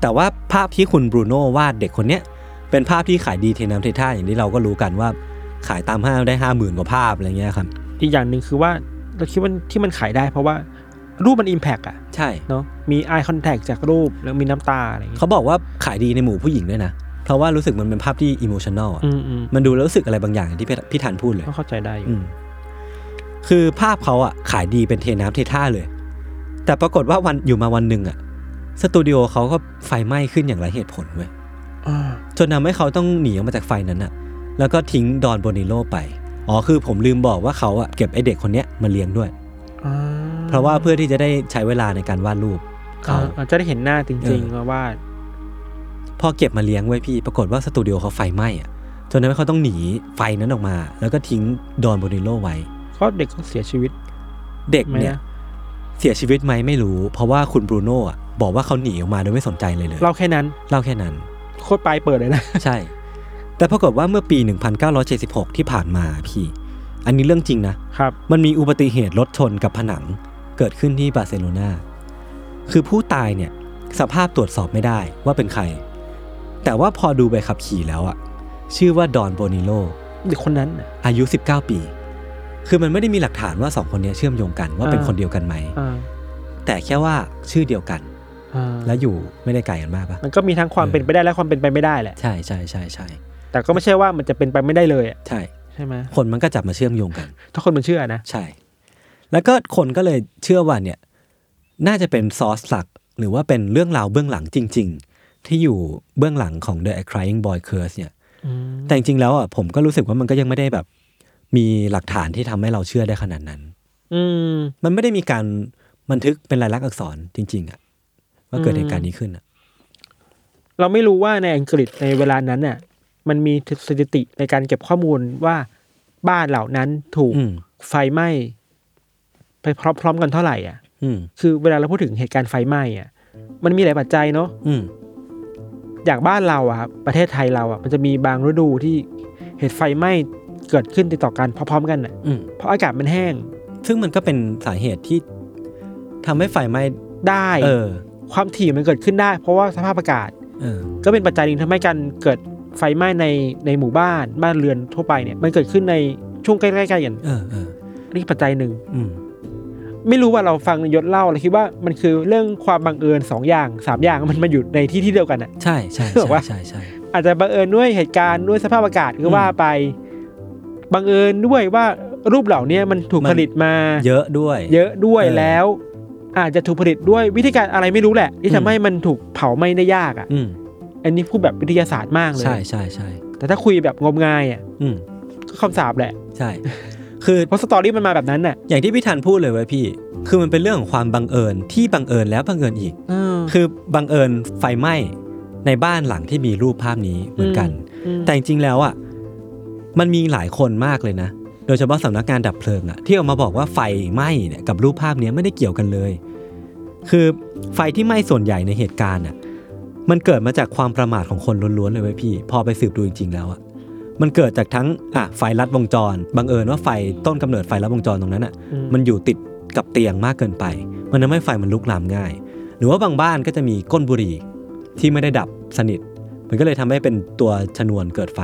แต่ว่าภาพที่คุณบรูโน่วาดเด็กคนเนี้ยเป็นภาพที่ขายดีเทน้ำเทท่าอย่างที่เราก็รู้กันว่าขายตามห้างได้ห้าหมื่นกว่าภาพอะไรเงี้ยครับ อีกอย่างหนึ่งคือว่าเราคิดว่าที่มันขายได้เพราะว่ารูปมัน impact อะใช่เนาะมี eye contact จากรูปแล้วมีน้ำตาอะไรอย่างเงี้ยเขาบอกว่าขายดีในหมู่ผู้หญิงด้วยนะ เพราะว่ารู้สึกมันเป็นภาพที่ emotional อะอืมอืมมันดูแล้วรู้สึกอะไรบางอย่างอย่างที่พี่พี่ธันพูดเลยก็เข้าใจได้อยู่อืมคือภาพเขาอะขายดีเป็นเทน้ำเทท่าเลย แต่ปรากฏว่าวันอยู่มาวันหนึ่งอะสตูดิโอเขาก็ไฟไหม้ขึ้นอย่างไรเหตุผลเว้ยอ่าจนทำให้เขาต้องหนีออกมาจากไฟนั้นอะ แล้วก็ทิ้งดอนโบนิโลไปอ๋อคือผมลืมบอกว่าเขาอะเก็บไอเด็กคนเนี้ยมาเลี้ยงด้วยอ่าเพราะว่าเพื่อที่จะได้ใช้เวลาในการวาดรูปเขาอ่าอาจจะได้เห็นหน้าจริงเออๆว่า พอเก็บมาเลี้ยงไว้พี่ ปรากฏว่าสตูดิโอเขาไฟไหม้อะจนทำให้เขาต้องหนีไฟนั้นออกมา แล้วก็ทิ้งดอนโบนิโลไว้ก็เด็กก็เสียชีวิต เด็กไหมเนี่ยอะเสียชีวิตไหมไม่รู้ เพราะว่าคุณบรูโน่อะบอกว่าเขาหนีออกมาโดยไม่สนใจเลยเลยเราแค่นั้นเล่าแค่นั้น โคตรปลายเปิดเลยนะ ใช่ แต่ปรากฏว่าเมื่อปี 1976 ที่ผ่านมาพี่ อันนี้เรื่องจริงนะครับ มันมีอุบัติเหตุรถชนกับผนังเกิดขึ้นที่บาร์เซโลนาคือผู้ตายเนี่ยสภาพตรวจสอบไม่ได้ว่าเป็นใคร แต่ว่าพอดูใบขับขี่แล้วอะชื่อว่าดอนโบนิโลเด็กคนนั้นน่ะอายุ 19 ปี คือมันไม่ได้มีหลักฐานว่าสองคนเนี้ยเชื่อมโยงกันว่าเป็นอ่าคนเดียวกันไหม อ่าแต่แค่ว่าชื่อเดียวกัน อ่าและอยู่ไม่ได้ไกลกันมากปะมันก็มีทั้งความเออเป็นไปได้และความเป็นไปไม่ได้แหละ ใช่ใช่ใช่ใช่แต่ก็ไม่ใช่ว่ามันจะเป็นไปไม่ได้เลยอะใช่ ใช่ไหมคนมันก็จับมาเชื่อมโยงกัน ถ้าคนมันเชื่อนะ ใช่ แล้วก็คนก็เลยเชื่อว่าเนี่ย น่าจะเป็นซอสหลัก หรือว่าเป็นเรื่องราวเบื้องหลังจริงๆ ที่อยู่เบื้องหลังของ The Crying Boy Curse เนี่ยแต่จริงๆแล้วอะผมก็รู้สึกว่ามันก็ยังไม่ได้แบบ มีหลักฐานที่ทำให้เราเชื่อได้ขนาดนั้น อืมมันไม่ได้มีการบันทึกเป็นลายลักษณ์อักษรจริง ๆอะว่าเกิดเหตุการณ์นี้ขึ้นอะเราไม่รู้ว่าในอังกฤษในเวลานั้นน่ะมันมีสถิติในการเก็บข้อมูลว่าบ้านเหล่านั้นถูกอืมไฟไหม้ไปพร้อมๆกันเท่าไหร่อะอืมคือเวลาเราพูดถึงเหตุการณ์ไฟไหม้อะ มันมีหลายปัจจัยเนาะ อืมอย่างบ้านเราอะครับประเทศไทยเราอะมันจะมีบางฤดูที่เหตุไฟไหม้เกิดขึ้นติดต่อกันพร้อมๆกันอะอืมเพราะอากาศมันแห้งซึ่งมันก็เป็นสาเหตุที่ทำให้ไฟไหม้ได้เออความถี่มันเกิดขึ้นได้ เพราะว่าสภาพอากาศ เออ ก็เป็นปัจจัยหนึ่งทำให้การเกิดไฟไหม้ในในหมู่บ้านบ้านเรือนทั่วไปเนี่ยมันเกิดขึ้นในช่วงใกล้ๆกันเออเอออันนี่ปัจจัยหนึ่ง อืม ไม่รู้ว่าเราฟังยศเล่าเราคิดว่ามันคือเรื่องความบังเอิญสองอย่างสามอย่างมันมาอยู่ในที่ที่เดียวกันอะใช่ใช่คือแบบใช่ว่าใช่ใช่อาจจะบังเอิญด้วยเหตุการณ์ด้วยสภาพอากาศก็ว่าไปบังเอิญด้วยว่ารูปเหล่านี้มันถูกผลิตมา เยอะด้วย เยอะด้วยเออแล้ว อาจจะถูกผลิตด้วยวิธีการอะไรไม่รู้แหละ ที่อืทำมให้มันถูกเผาไหม้ได้ยากอะอืมอันนี้พูดแบบวิทยาศาสตร์มากเลยใช่ใช่ใช่แต่ถ้าคุยแบบงมงายอะอืมก็คำสาปแหละ ใช่ คือเพราะสตอรี่มันมาแบบนั้นน่ะอย่างที่พี่ธันพูดเลยเว้ยพี่ คือมันเป็นเรื่องของความบังเอิญที่บังเอิญแล้วบังเอิญอีก คือบังเอิญไฟไหม้ในบ้านหลังที่มีรูปภาพนี้เหมือนกันอืมแต่จริงๆแล้วอะมันมีหลายคนมากเลยนะ โดยเฉพาะสำนักงานดับเพลิงอะที่ออกมาบอกว่าไฟไหม้เนี่ยกับรูปภาพเนี้ยไม่ได้เกี่ยวกันเลย คือไฟที่ไหม้ส่วนใหญ่ในเหตุการณ์อะมันเกิดมาจากความประมาทของคนล้วนๆเลยเว้ยพี่ พอไปสืบดูจริงๆแล้วอะ มันเกิดจากทั้งอะไฟลัดวงจร บังเอิญว่าไฟต้นกำเนิดไฟลัดวงจรตรงนั้นอะอืมมันอยู่ติดกับเตียงมากเกินไป มันทำให้ไฟมันลุกลามง่าย หรือว่าบางบ้านก็จะมีก้นบุหรี่ที่ไม่ได้ดับสนิท มันก็เลยทำให้เป็นตัวชนวนเกิดไฟ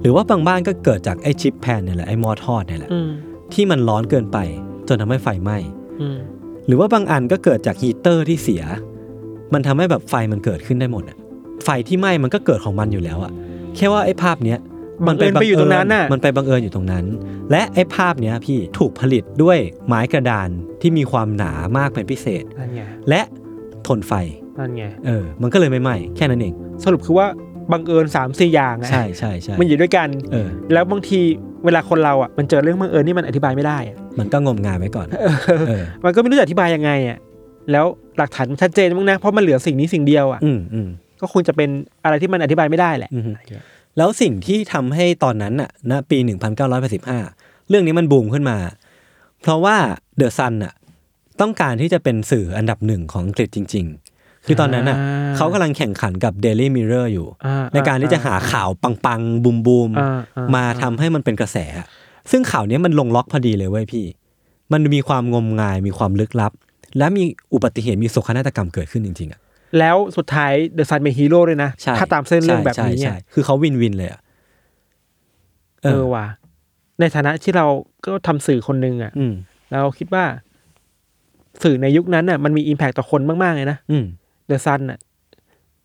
หรือว่าบางบ้านก็เกิดจากไอ้ชิปแพนเนี่ยแหละไอ้หมอทอดเนี่ยแหละอืมที่มันร้อนเกินไป จนทำให้ไฟไหม้อืมหรือว่าบางอันก็เกิดจากฮีเตอร์ที่เสีย มันทำให้แบบไฟมันเกิดขึ้นได้หมดอะไฟที่ไหม้มันก็เกิดของมันอยู่แล้วอะ แค่ว่าไอ้ภาพเนี้ยบังเอิญไปอยู่ตรงนั้นน่ะมันไปบังเอิญอยู่ตรงนั้น และไอ้ภาพเนี้ยพี่ถูกผลิตด้วยไม้กระดานที่มีความหนามากเป็นพิเศษนั่นไงและทนไฟนั่นไงเออ มันก็เลยไม่ไหม้แค่นั้นเอง สรุปคือว่าบังเอิญสามสี่อย่างอะใช่ใช่ใช่มันอยู่ด้วยกันเออแล้วบางทีเวลาคนเราอะมันเจอเรื่องบังเอิญที่มันอธิบายไม่ได้อะมันก็งมงายไว้ก่อนเออมันก็ไม่รู้จะอธิบายยังไงอะแล้วหลักฐานมันชัดเจนมั้งนะเพราะมันเหลือสิ่งนี้สิ่งเดียวอะอืมอืม ก็คงจะเป็นอะไรที่มันอธิบายไม่ได้แหละอืมแล้วสิ่งที่ทำให้ตอนนั้นน่ะณปี 1985 เรื่องนี้มันบูมขึ้นมา เพราะว่าเดอะซันน่ะต้องการที่จะเป็นสื่ออันดับหนึ่งของอังกฤษจริง ๆ คือตอนนั้นน่ะอ่าเขากำลังแข่งขันกับ Daily Mirror อยู่อ่ในการที่จะหาข่าวปังๆบูมอ่าอ่าๆมาทำให้มันเป็นกระแส ซึ่งข่าวเนี้ยมันลงล็อกพอดีเลยเว้ยพี่ มันมีความงมงายมีความลึกลับ และมีอุบัติเหตุมีโศกนาฏกรรมเกิดขึ้นจริงๆอะ แล้วสุดท้าย The Sun เป็นฮีโร่เลยนะใช่ถ้าตามเส้นเรื่องแบบนี้ใช่อะใช่คือเขา win-win เลยอะเออว่ะในฐานะที่เราก็ทำสื่อคนหนึ่งอะอืมเราคิดว่า สื่อในยุคนั้นอะ มันมี impact ต่อคนมาก ๆ เลยนะอืม The Sun อะ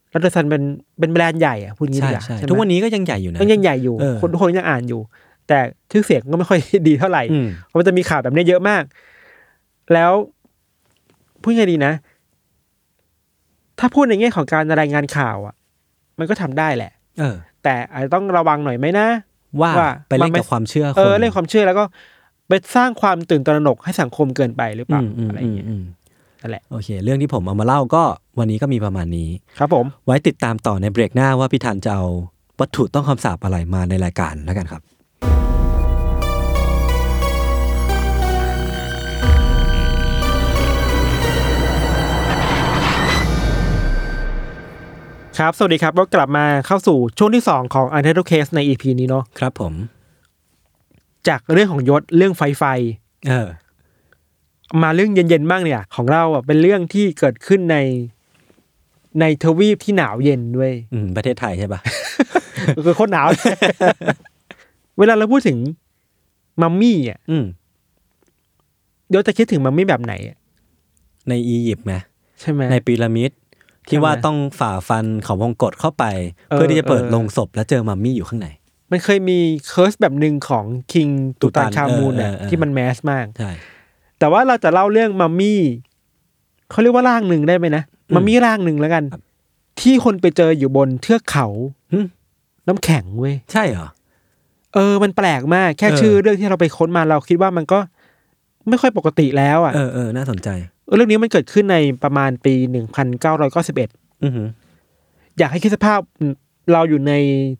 แล้วเดอะซันเป็นเป็นแบรนด์ใหญ่อะพูดงี้ใช่ดีกว่าใช่ใช่ไหมทุกวันนี้ก็ยังใหญ่อยู่นะมันยังใหญ่อยู่เออคนทุกคนยังอ่านอยู่ แต่ชื่อเสียงก็ไม่ค่อยดีเท่าไหร่อืมเพราะมันจะมีข่าวแบบนี้เยอะมาก แล้วพูดยังไงดีนะ ถ้าพูดในแง่ของการรายงานข่าวอะ มันก็ทำได้แหละ เออ แต่อาจจะต้องระวังหน่อยไหมนะ ว่าว่าไปเล่นมันไม่กับความเชื่อคนเออเรื่องความเชื่อแล้วก็ไปสร้างความตื่นตระหนกให้สังคมเกินไปหรือเปล่าอืมอืมอะไรออืย่างมเงี้ยอืมนั่นแหละโอเค เรื่องที่ผมเอามาเล่าก็วันนี้ก็มีประมาณนี้ ครับผม ไว้ติดตามต่อในเบรกหน้าว่าพี่ธันจะเอาวัตถุต้องคำสาปอะไรมาในรายการแล้วกันครับ ครับ สวัสดีครับ ก็กลับมาเข้าสู่ช่วงที่สองของ u n t i t l e Case ใน EP นี้เนาะครับผม จากเรื่องของยศเรื่องไฟไฟ เออ มาเรื่องเย็นๆบ้างเนี่ย ของเราอะเป็นเรื่องที่เกิดขึ้นในในทวีปที่หนาวเย็นด้วย อืม ประเทศไทยใช่ปะ คือโคตรหนาว เวลาเราพูดถึงมัมมี่อะอืม เดี๋ยวจะคิดถึงมัมมี่แบบไหนอะในอียิปต์ไหมใช่ไหมในพีระมิด ที่ใช่ไหมว่าต้องฝ่าฟันเขาวงกฏเข้าไปเออเพื่อที่จะเปิดเออโลงศพแล้วเจอมัมมี่อยู่ข้างใน มันเคยมี curse แบบหนึ่งของ King Tutankhamun อะเออเออเออที่มัน mass มากใช่แต่ว่าเราจะเล่าเรื่องมัมมี่เขาเรียกว่าร่างหนึ่งได้ไหมนะอืมมัมมี่ร่างหนึ่งแล้วกันครับที่คนไปเจออยู่บนเทือกเขาหึน้ำแข็งเว้ยใช่เหรอเออ มันแปลกมากแค่เออชื่อเรื่องที่เราไปค้นมาเราคิดว่ามันก็ไม่ค่อยปกติแล้วอะเออเออน่าสนใจ เออเรื่องนี้มันเกิดขึ้นในประมาณปีหนึ่งพันเก้าร้อยเก้าสิบเอ็ดอือหืออยากให้คิดสภาพเราอยู่ใน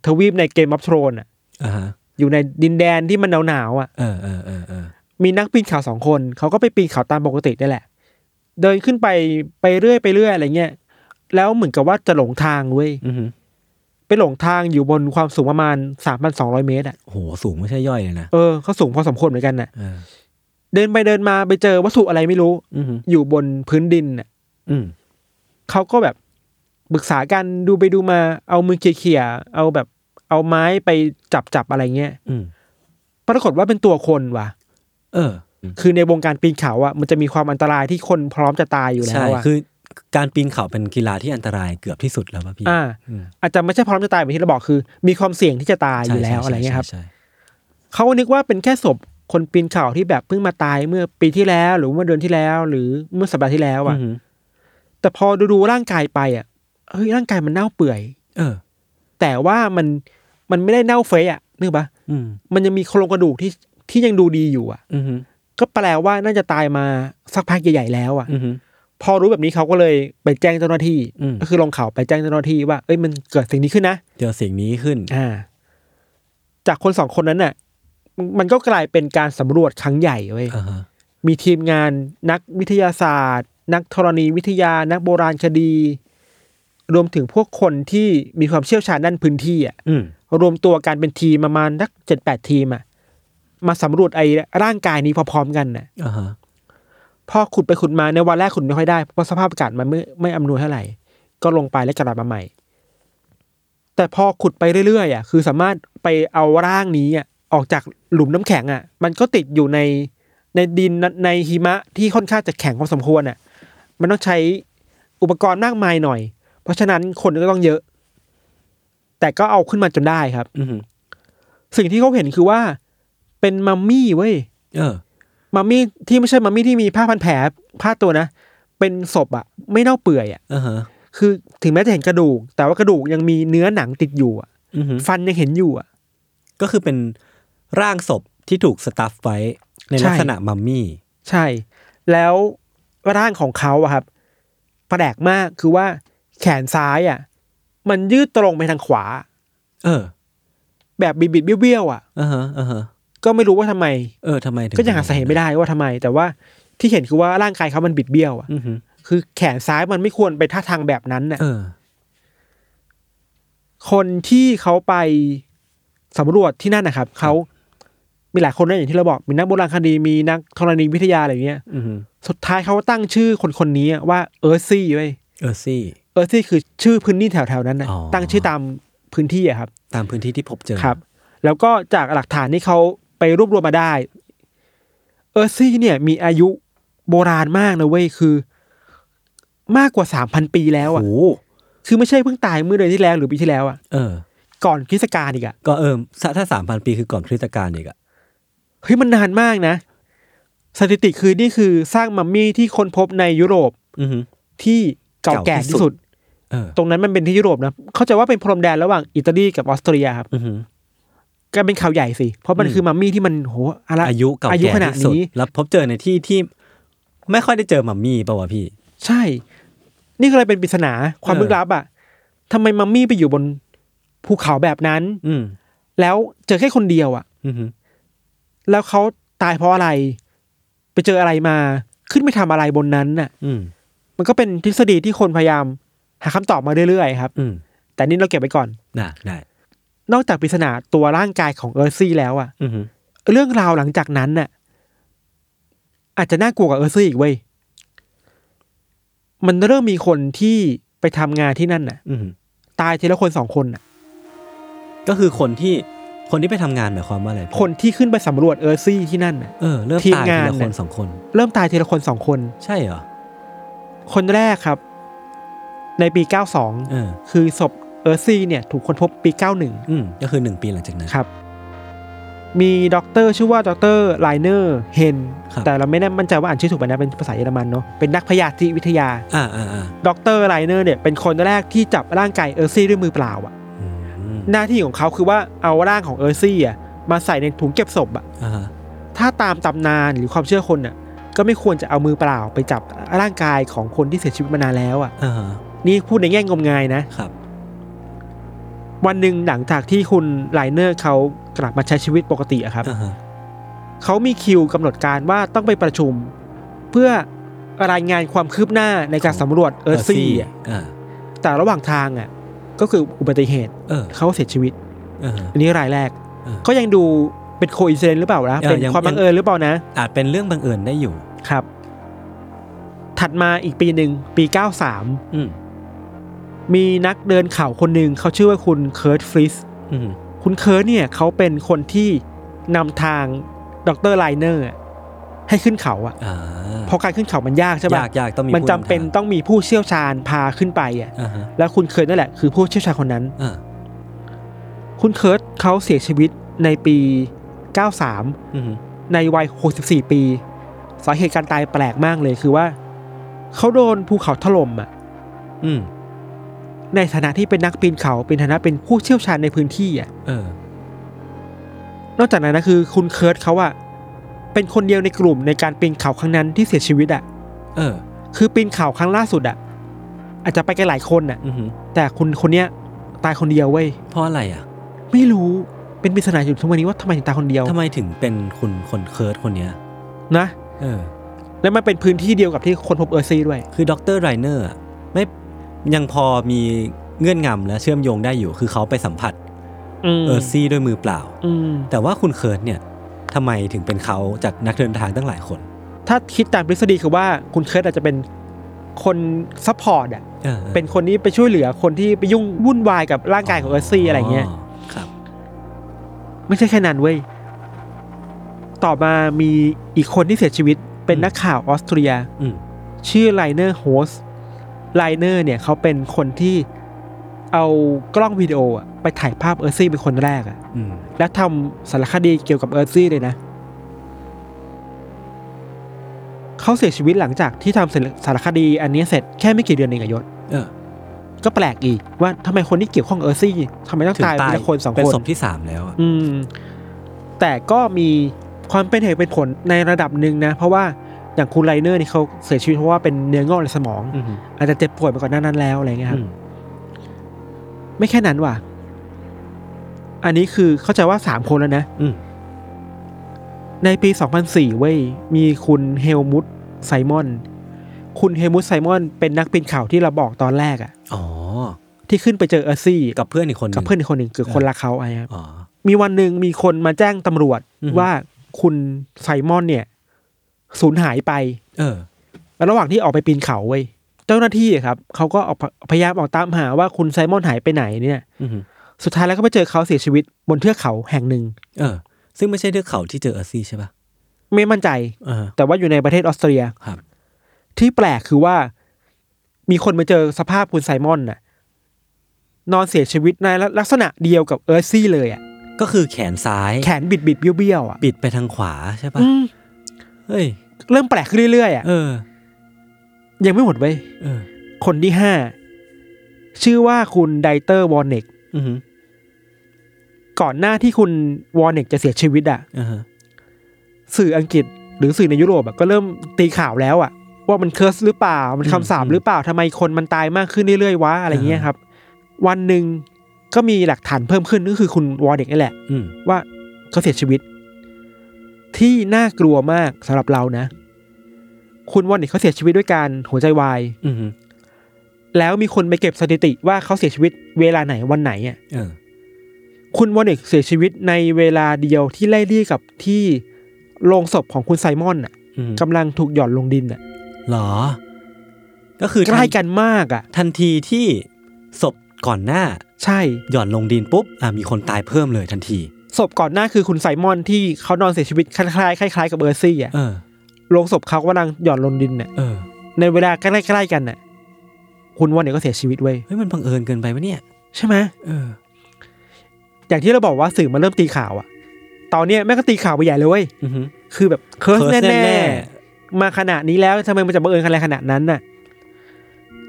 ทวีปในเกมออฟทรอนอะอ่าฮะอยู่ในดินแดนที่มันหนาวๆอะเออเออเออเออมีนักปีนเขาสองคนเขาก็ไปปีนเขาตามปกตินี่แหละ เดินขึ้นไปไปเรื่อยไปเรื่อยอะไรเงี้ยแล้วเหมือนกับว่าจะหลงทางเว้ยอือหือไปหลงทางอยู่บนความสูงประมาณสามพันสองร้อยเมตรอะโหสูงไม่ใช่ย่อยเลยนะเออเขาสูงพอสมควรเหมือนกันน่ะ เออเดินไปเดินมาไปเจอวัตถุอะไรไม่รู้ อือหืออยู่บนพื้นดินน่ะอืมเขาก็แบบปรึกษากันดูไปดูมาเอามือเขี่ยๆเอาแบบเอาไม้ไปจับจับอะไรเงี้ยอืมปรากฏว่าเป็นตัวคนว่ะ เออคือในวงการปีนเขาอะมันจะมีความอันตรายที่คนพร้อมจะตายอยู่แล้ใช่วอะคือการปีนเขาเป็นกีฬาที่อันตรายเกือบที่สุดแล้วป่ะพี่อ่า อืมอาจจะไม่ใช่พร้อมจะตายแบบที่เราบอกคือ มีความเสี่ยงที่จะตายอยู่แล้วใช่อะไรเงี้ยครับใช่ใช่เขาก็นึกว่าเป็นแค่ศพ คนปีนเขาที่แบบเพิ่งมาตายเมื่อปีที่แล้ว หรือเมื่อเดือนที่แล้ว หรือเมื่อสัปดาห์ที่แล้วอือะอหือแต่พอดูดูร่างกายไปอะเฮ้ยร่างกายมันเน่าเปื่อย เออ แต่ว่ามันมันไม่ได้เน่าเฟะอะนึกปะอืมมันยังมีโครงกระดูกที่ที่ยังดูดีอยู่อะอือหือก็แปลว่าน่าจะตายมาสักพักใหญ่ๆแล้วอะอือหือพอรู้แบบนี้เขาก็เลยไปแจ้งเจ้าหน้าที่อืมก็คือลงเขาไปแจ้งเจ้าหน้าที่ว่าเอ้ยมันเกิดสิ่งนี้ขึ้นนะเจอสิ่งนี้ขึ้น อ่า จากคนสองคนนั้นน่ะ มันมันก็กลายเป็นการสำรวจครั้งใหญ่เว้ยอ่าฮะมีทีมงานนักวิทยาศาสตร์ นักธรณีวิทยานักโบราณคดี รวมถึงพวกคนที่มีความเชี่ยวชาญด้านพื้นที่อะอืมรวมตัวกันเป็นทีมประมาณนักเจ็ดแปดทีมอะมาสำรวจไอ้ร่างกายนี้พร้อมๆกันน่ะอ่าฮะพอขุดไปขุดมาในวันแรกขุดไม่ค่อยได้เพราะสภาพอากาศมันไม่ไม่อำนวยเท่าไหร่ ก็ลงไปแล้วกลับมาใหม่ แต่พอขุดไปเรื่อยๆอะคือสามารถไปเอาร่างนี้อะ ออกจากหลุมน้ำแข็งอะ มันก็ติดอยู่ในในดินในหิมะที่ค่อนข้างจะแข็งพอสมควรอะ มันต้องใช้อุปกรณ์มากมายหน่อย เพราะฉะนั้นคนก็ต้องเยอะ แต่ก็เอาขึ้นมาจนได้ครับ อือหือสิ่งที่เขาเห็นคือว่า เป็นมัมมี่เว้ยเออมัมมี่ที่ไม่ใช่มัมมี่ที่มีผ้าพันแผลผ้าตัวนะเป็นศพอะไม่เน่าเปื่อยอะอ่าฮะคือถึงแม้จะเห็นกระดูก แต่ว่ากระดูกยังมีเนื้อหนังติดอยู่อะอือหือฟันยังเห็นอยู่อะก็คือเป็น ร่างศพที่ถูกสตัฟไว้ในใช่ลักษณะมัมมี่ ใช่ แล้วร่างของเขาอะครับแปลกมากคือว่าแขนซ้ายอะมันยืดตรงไปทางขวา เออ แบบบิดๆเบี้ยวๆอะอ่าฮะอ่าฮะก็ไม่รู้ว่าทำไม เออทำไมถึงก็ยังหาสาเหตุไม่ได้ว่าทำไม แต่ว่าที่เห็นคือว่าร่างกายเขามันบิดเบี้ยวอะอือหือคือแขนซ้ายมันไม่ควรไปท่าทางแบบนั้นน่ะเออคนที่เขาไปสำรวจที่นั่นนะครับเขา มีหลายคนนะอย่างที่เราบอก มีนักโบราณคดีมีนักธรณีวิทยาอะไรอย่างเงี้ยอือหือสุดท้ายเขาตั้งชื่อคนคนนี้ว่าเออร์ซี่เว้ยเออซี่เออร์ซี่คือชื่อพื้นที่แถวๆนั้นนะอ๋อตั้งชื่อตามพื้นที่อะครับ ตามพื้นที่ที่พบเจอครับ แล้วก็จากหลักฐานที่เขาไปรวบรวมมาได้เออร์ซี่เนี่ยมีอายุโบราณมากนะเว้ยคือ มากกว่าสามพันปีแล้วอะโอ้โหคือไม่ใช่เพิ่งตายเมื่อเดือนที่แล้วหรือปีที่แล้วอะเออ ก่อนคริสตกาลอีกอะก็เออถ้าถ้าสามพันปีคือก่อนคริสตกาลอีกอะ เฮ้ยมันนานมากนะ สถิติคือนี่คือสร้างมัมมี่ที่ค้นพบในยุโรป อือหือที่เก่าแก่เก่าที่ที่สุสุดดเออตรงนั้นมันเป็นที่ยุโรปนะ เข้าใจว่าเป็นพรมแดนระหว่างอิตาลีกับออสเตรียครับอือหือก็เป็นข่าวใหญ่สิ เพราะมันอืมคือมัมมี่ที่มันโหอะไรอายุเก่าอายุแก่ขนาดที่สุดนี้แล้วพบเจอในที่ที่ไม่ค่อยได้เจอมัมมี่ป่าวะพี่ ใช่ นี่ก็เลยเป็นปริศนาความเออลึกลับอะทำไมมัมมี่ไปอยู่บนภูเขาแบบนั้น อืมแล้วเจอแค่คนเดียวอะอือหือ แล้วเขาตายเพราะอะไร ไปเจออะไรมา ขึ้นไปทำอะไรบนนั้นน่ะ อืมมันก็เป็นทฤษฎีที่คนพยายาม หาคำตอบมาเรื่อยๆครับ อืมแต่นี่เราเก็บไว้ก่อนได้ได้นอกจากปริศนาตัวร่างกายของเออร์ซี่แล้วอะอือฮึเรื่องราวหลังจากนั้นน่ะ อาจจะน่ากลัวกว่าเออร์ซี่อีกเว้ยมันเริ่มมีคนที่ไปทำงานที่นั่นน่ะอือฮึตายทีละคนสองคนน่ะ ก็คือคนที่ คนที่ไปทำงานหมายความว่าอะไรคนที่ขึ้นไปสำรวจเออร์ซี่ที่นั่นน่ะเออเริ่มทีมงานน่ะตายงาทีนละคนสองคน เริ่มตายทีละคนสองคน ใช่เหรอ คนแรกครับ ในปีเออ92คือศพเออร์ซี่เนี่ย ถูกค้นพบปี91อืมก็คือหนึ่งปีหลังจากนั้นครับ มีด็อกเตอร์ชื่อว่าด็อกเตอร์ไลเนอร์เฮนครับแต่เราไม่แน่มั่นใจว่าอ่านชื่อถูกไหมนะเป็นภาษาเยอรมันเนาะเป็นนักพยาธิวิทยา อ่าอ่าอ่าด็อกเตอร์ไลเนอร์เนี่ยเป็นคนแรกที่จับร่างกายเออร์ซี่ด้วยมือเปล่าอะอืม หน้าที่ของเขาคือว่าเอาร่างของเออร์ซี่อะมาใส่ในถุงเก็บศพอะอ่าฮะถ้าตามตำนานหรือความเชื่อคนอะก็ไม่ควรจะเอามือเปล่าไปจับร่างกายของคนที่เสียชีวิตมานานแล้วอะอ่าฮะนี่พูดในแง่งมงายนะครับ วันหนึ่งหลังจากที่คุณไลเนอร์เขากลับมาใช้ชีวิตปกติอะครับอ่าฮะเขามีคิวกำหนดการว่าต้องไปประชุม เพื่อรายงานความคืบหน้าในการสำรวจเออร์ซี่อะอ่าแต่ระหว่างทางอะ ก็คืออุบัติเหตุเออเขาเสียชีวิตอ่าฮะอันนี้รายแรกเออก็ยังดูเป็น coincidence หรือเปล่านะเออเป็นยังความบังเอิญหรือเปล่านะ อาจเป็นเรื่องบังเอิญได้อยู่ครับ ถัดมาอีกปีหนึ่งปีอืม93มีนักเดินเขาคนหนึ่งเขาชื่อว่าคุณเคิร์ตฟริสอืมคุณเคิร์ตเนี่ยเขาเป็นคนที่นำทางดรไลเนอร์ ให้ขึ้นเขาอะอ่าเพราะการขึ้นเขามันยากใช่ปะยากยากต้องมีมันจำเป็นผู้ำต้องมีผู้เชี่ยวชาญพาขึ้นไปอะอ่าฮะแล้วคุณเคิร์ตนั่นแหละคือผู้เชี่ยวชาญคนนั้นอ่าคุณเคิร์ตเขาเสียชีวิตในปี 93อืมในวัย 64 ปี สาเหตุการตายแปลกมากเลยคือว่า เขาโดนภูเขาถล่มอะอืมในฐานะที่เป็นนักปีนเขาเป็นฐานะเป็นผู้เชี่ยวชาญในพื้นที่อะเออนอกจากนั้นนะคือ คุณเคิร์ตเขาอะ เป็นคนเดียวในกลุ่มในการปีนเขาครั้งนั้นที่เสียชีวิตอะ เออ คือปีนเขาครั้งล่าสุดอะ อาจจะไปกันหลายคนอะ อืมแต่คุณคนเนี้ยตายคนเดียวเว้ย เพราะอะไรอะไม่รู้เป็นปริศนาอยู่ทุกวันนี้ว่าทำไมถึงตายคนเดียวทำไมถึงเป็นคุณคนเคิร์ดคนเนี้ย นะ เออ แล้วมันเป็นพื้นที่เดียวกับที่คนพบเออร์ซีด้วย คือดรไรเนอร์ไม่ยังพอมีเงื่อนงำและเชื่อมโยงได้อยู่ คือเขาไปสัมผัสอืมเออร์ซี่ด้วยมือเปล่า อืมแต่ว่าคุณเคิร์ดเนี่ย ทำไมถึงเป็นเขาจากนักเดินทางตั้งหลายคน ถ้าคิดตามทฤษฎีคือว่าคุณเคิร์ตอาจจะเป็นคน support อะออเป็นคนที่ไปช่วยเหลือคนที่ไปยุ่งวุ่นวายกับร่างกายของเออร์ซีอะไรเงี้ยครับไม่ใช่แค่นั้นเว้ย ต่อมามีอีกคนที่เสียชีวิตเป็นนักข่าวออสเตรียอืมชื่อไลเนอร์โฮสไลเนอร์เนี่ยเขาเป็นคนที่ เอากล้องวิดีโออะไปถ่ายภาพเออร์ซี่เป็นคนแรกอะอืมแล้วทำสารคดีเกี่ยวกับเออร์ซี่เลยนะ เขาเสียชีวิตหลังจากที่ทำสารคดีอันนี้เสร็จแค่ไม่กี่เดือนเองอะยศ เออก็แปลกอีกว่าทำไมคนที่เกี่ยวข้องเออร์ซี่ทำไมต้องถึงตายเป็นคนสองเป็นคนศพที่สามแล้วอะอืม แต่ก็มีความเป็นเหตุเป็นผลในระดับหนึ่งนะ เพราะว่าอย่างคุณไลเนอร์นี่เขาเสียชีวิตเพราะว่าเป็นเนื้องอกในสมองอืมอาจจะเจ็บป่วยมาก่อนหน้านั้นแล้วอะไรเงี้ยคอืรับอืม ไม่แค่นั้นว่ะ อันนี้คือเข้าใจว่าสามคนแล้วนะ อืมในปี 2004 เว้ย มีคุณเฮลมุตไซมอน คุณเฮลมุตไซมอน เป็นนักปีนเขาที่เราบอกตอนแรกอะอ๋อที่ขึ้นไปเจอเออร์ซี่ กับเพื่อนอีกคนกับเพื่อนอีกคนหนึ่งคือคนรักเขาอะไรครับอ๋อมีวันหนึ่งมีคนมาแจ้งตำรวจอือฮึว่าคุณไซมอนเนี่ย สูญหายไป เออ ระหว่างที่ออกไปปีนเขาเว้ย เจ้าหน้าที่อะครับเขาก็ออกพยายามออกตามหาว่าคุณไซมอนหายไปไหนเนี่ยอืมสุดท้ายแล้วก็ไปเจอเขาเสียชีวิตบนเทือกเขาแห่งหนึ่ง เออ ซึ่งไม่ใช่เทือกเขาที่เจอเออร์ซี่ใช่ป่ะไม่มั่นใจเออแต่ว่าอยู่ในประเทศออสเตรียครับ ที่แปลกคือว่า มีคนมาเจอสภาพคุณไซมอนน่ะ นอนเสียชีวิตในลักษณะเดียวกับเออร์ซี่เลยอะก็คือแขนซ้าย แขนบิดบิดๆเบี้ยวๆอะบิดไปทางขวาใช่ป่ะอืมเฮ้ย เริ่มแปลกขึ้นเรื่อยๆอะเออ ยังไม่หมดเว้ยเออคนที่ห้าชื่อว่าคุณไดเตอร์วอร์เน็กอืมก่อนหน้าที่คุณวอร์เน็กจะเสียชีวิตอะอ่าฮะสื่ออังกฤษหรือสื่อในยุโรปอะก็เริ่มตีข่าวแล้วอะว่ามัน curse หรือเปล่า มันคำสาปหรือเปล่าทำไมคนมันตายมากขึ้นเรื่อยๆวะอะไรเงี้ยครับ วันหนึ่งก็มีหลักฐานเพิ่มขึ้นก็คือคุณวอร์เด็กนี่แหละอืมว่าเขาเสียชีวิต ที่น่ากลัวมากสำหรับเรานะ คุณวอร์เด็กเขาเสียชีวิตด้วยการหัวใจวายอืมแล้วมีคนไปเก็บสถิติว่าเขาเสียชีวิตเวลาไหนวันไหนอะเออคุณวอนิกเสียชีวิตในเวลาเดียวที่ไล่เลี่ยกับที่โลงศพของคุณไซมอนอะอืมกำลังถูกหย่อนลงดินอะหรอ ก็คือใกล้กันมากอะ ทันทีที่ศพก่อนหน้า ใช่หย่อนลงดินปุ๊บอะมีคนตายเพิ่มเลยทันทีศพก่อนหน้าคือคุณไซมอนที่เขานอนเสียชีวิตคล้ายๆคล้ายๆกับเบอร์ซี่อะเออ โลงศพเขากำลังหย่อนลงดินอะเออในเวลาใกล้ๆกันน่ะคุณวอนิกก็เสียชีวิตเว้ยเฮ้ยมันบังเอิญเกินไปปะเนี่ยใช่ไหมเออ อย่างที่เราบอกว่าสื่อมันเริ่มตีข่าวอะตอนเนี้ยแม่งก็ตีข่าวไปใหญ่เลยเว้ยอือฮึคือแบบเคิร์ส curse แน่แน่ ๆมาขนาดนี้แล้วทำไมมันจะบังเอิญอะไรขนาดนั้นน่ะ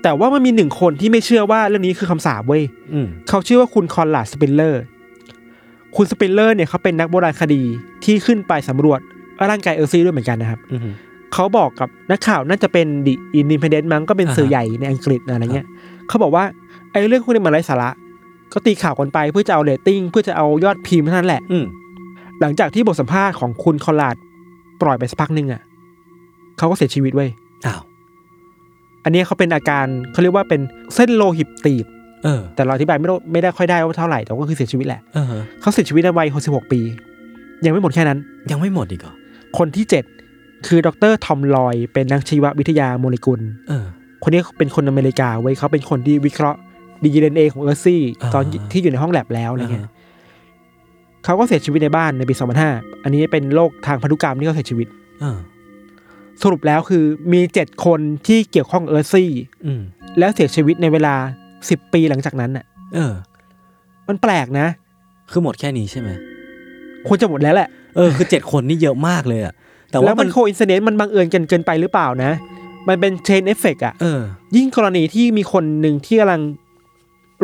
แต่ว่ามันมีหนึ่งคนที่ไม่เชื่อว่าเรื่องนี้คือคำสาปเว้ย อืมเขาชื่อว่าคุณคอนลาดสปิลเลอร์ คุณสปิลเลอร์เนี่ยเขาเป็นนักโบราณคดีที่ขึ้นไปสำรวจ ร่างกายเออร์ซี่ด้วยเหมือนกันนะครับอือฮึเขาบอกกับนักข่าวน่าจะเป็น The Independent มั้งก็เป็นอ่าฮะสื่อใหญ่ในอังกฤษอะไรเงี้ยเขาบอกว่าไอ้เรื่องพวกนี้มันไร้สาระ ก็ตีข่าวกันไปเพื่อจะเอาเรตติ้งเพื่อจะเอายอดพิมพ์เท่านั้นแหละ อืมหลังจากที่บทสัมภาษณ์ของคุณคอนลาดปล่อยไปสักพักหนึ่งอะเขาก็เสียชีวิตเว้ยอ้าวอันนี้เขาเป็นอาการเขาเรียกว่าเป็นเส้นโลหิตตีบเออ แต่เราอธิบายไม่ได้ไม่ได้ค่อยได้ว่าเท่าไหร่แต่ก็คือเสียชีวิตแหละเออเขาเสียชีวิตในวัย66ปี ยังไม่หมดแค่นั้น ยังไม่หมดอีกเหรอ คนที่7คือดรทอมลอย เป็นนักชีววิทยาโมเลกุลเออคนนี้เป็นคนอเมริกาเว้ยเขาเป็นคนที่วิเคราะห์ดีเอ็นเอของเออร์ซี่อ่าตอนที่อยู่ในห้องแลบแล้วอะไรเงี้ยอ่าฮะเขาก็เสียชีวิตในบ้านในปี2005อันนี้เป็นโรคทางพันธุกรรมที่เขาเสียชีวิตเออสรุปแล้วคือมีเจ็ดคนที่เกี่ยวข้องกับเออร์ซี่อืมแล้วเสียชีวิตในเวลาสิบปีหลังจากนั้นอะ เออ มันแปลกนะ คือหมดแค่นี้ใช่ไหมควรจะหมดแล้วแหละ เออคือเจ็ดคนนี่เยอะมากเลยอะแต่ว่าแล้ว่าวมัมันมัน co incident มันบังเอิญกันเกินไปหรือเปล่านะ มันเป็น chain effect อะเออ ยิ่งกรณีที่มีคนหนึ่งที่กำลัง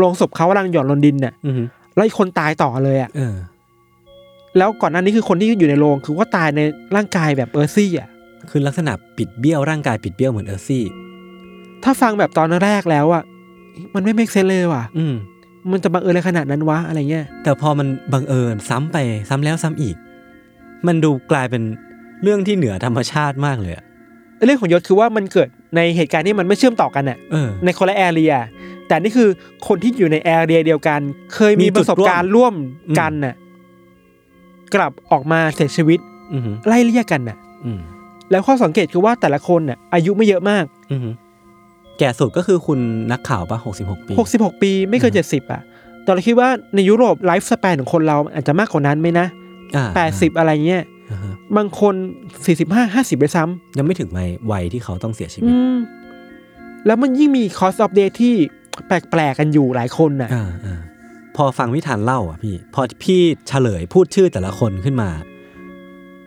ลงศพเขากำลังหย่อนลงดินน่ะอือฮึแล้วอีกคนตายต่อเลยอะเออ แล้วก่อนหน้านี้คือคนที่อยู่ในโรงคือว่าตายในร่างกายแบบเออร์ซี่อะคือลักษณะบิดเบี้ยวร่างกายบิดเบี้ยวเหมือนเออร์ซี่ ถ้าฟังแบบตอนแรกแล้วอะมันไม่ make sense เลยว่ะ อืมมันจะบังเอิญอะไรขนาดนั้นวะอะไรเงี้ยแต่พอมันบังเอิญซ้ำไปซ้ำแล้วซ้ำอีก มันดูกลายเป็นเรื่องที่เหนือธรรมชาติมากเลยอะเรื่องของยศคือว่ามันเกิดในเหตุการณ์ที่มันไม่เชื่อมต่อกันอะเออ ในคนละแอเรีย แต่นี่คือคนที่อยู่ในแอเรียเดียวกัน เคยมีมีปจุดระสบการณ์ร่วมกันน่ะกลับออกมาเสียชีวิตอือฮึไล่เลี่ยกันน่ะ อืมแล้วข้อสังเกตคือว่าแต่ละคนน่ะอายุไม่เยอะมาก อือฮึแก่สุดก็คือคุณนักข่าวปะหกสิบหกปี 66 ปีไม่เกินอืม70 อะแต่เราคิดว่าในยุโรปไลฟ์สเปนของคนเราอาจจะมากกว่านั้นไหมนะ อ่า80อะไรเงี้ยอ่าฮะบางคน45 50ด้วยซ้ำยังไม่ถึงวัยวัยที่เขาต้องเสียชีวิต อืมแล้วมันยิ่งมี cause of death ที่แปลกๆกันอยู่หลายคนน่ะอ่าอ่าพอฟังวิธานเล่าอะพี่ พอพี่เฉลยพูดชื่อแต่ละคนขึ้นมา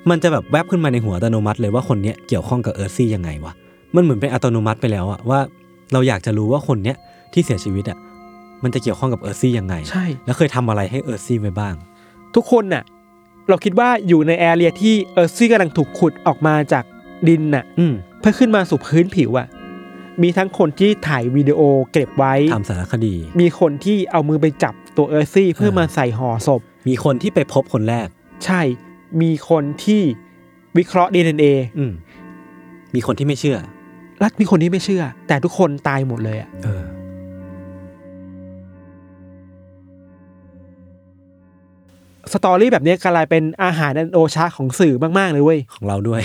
มันจะแบบแวบขึ้นมาในหัวอัตโนมัติเลยว่าคนเนี้ยเกี่ยวข้องกับเออร์ซี่ยังไงวะมันเหมือนเป็นอัตโนมัติไปแล้วอะว่าเราอยากจะรู้ว่าคนเนี้ยที่เสียชีวิตอะมันจะเกี่ยวข้องกับเออร์ซี่ยังไง ใช่ แล้วเคยทำอะไรให้เออร์ซี่ไว้บ้าง ทุกคนน่ะ เราคิดว่าอยู่ใน area ที่เออร์ซี่กำลังถูกขุดออกมาจากดินน่ะ อืมเพื่อขึ้นมาสู่พื้นผิวอะ มีทั้งคนที่ถ่ายวิดีโอเก็บไว้ ทำสารคดี มีคนที่เอามือไปจับตัวเออร์ซี่เพื่อมาใส่ห่อศพ มีคนที่ไปพบคนแรก ใช่ มีคนที่วิเคราะห์ DNA อืมมีคนที่ไม่เชื่อและมีคนที่ไม่เชื่อ แต่ทุกคนตายหมดเลยอะ เออ สตอรี่แบบนี้กลายเป็นอาหารอันโอชาของสื่อมาก ๆ เลยเว้ย ของเราด้วย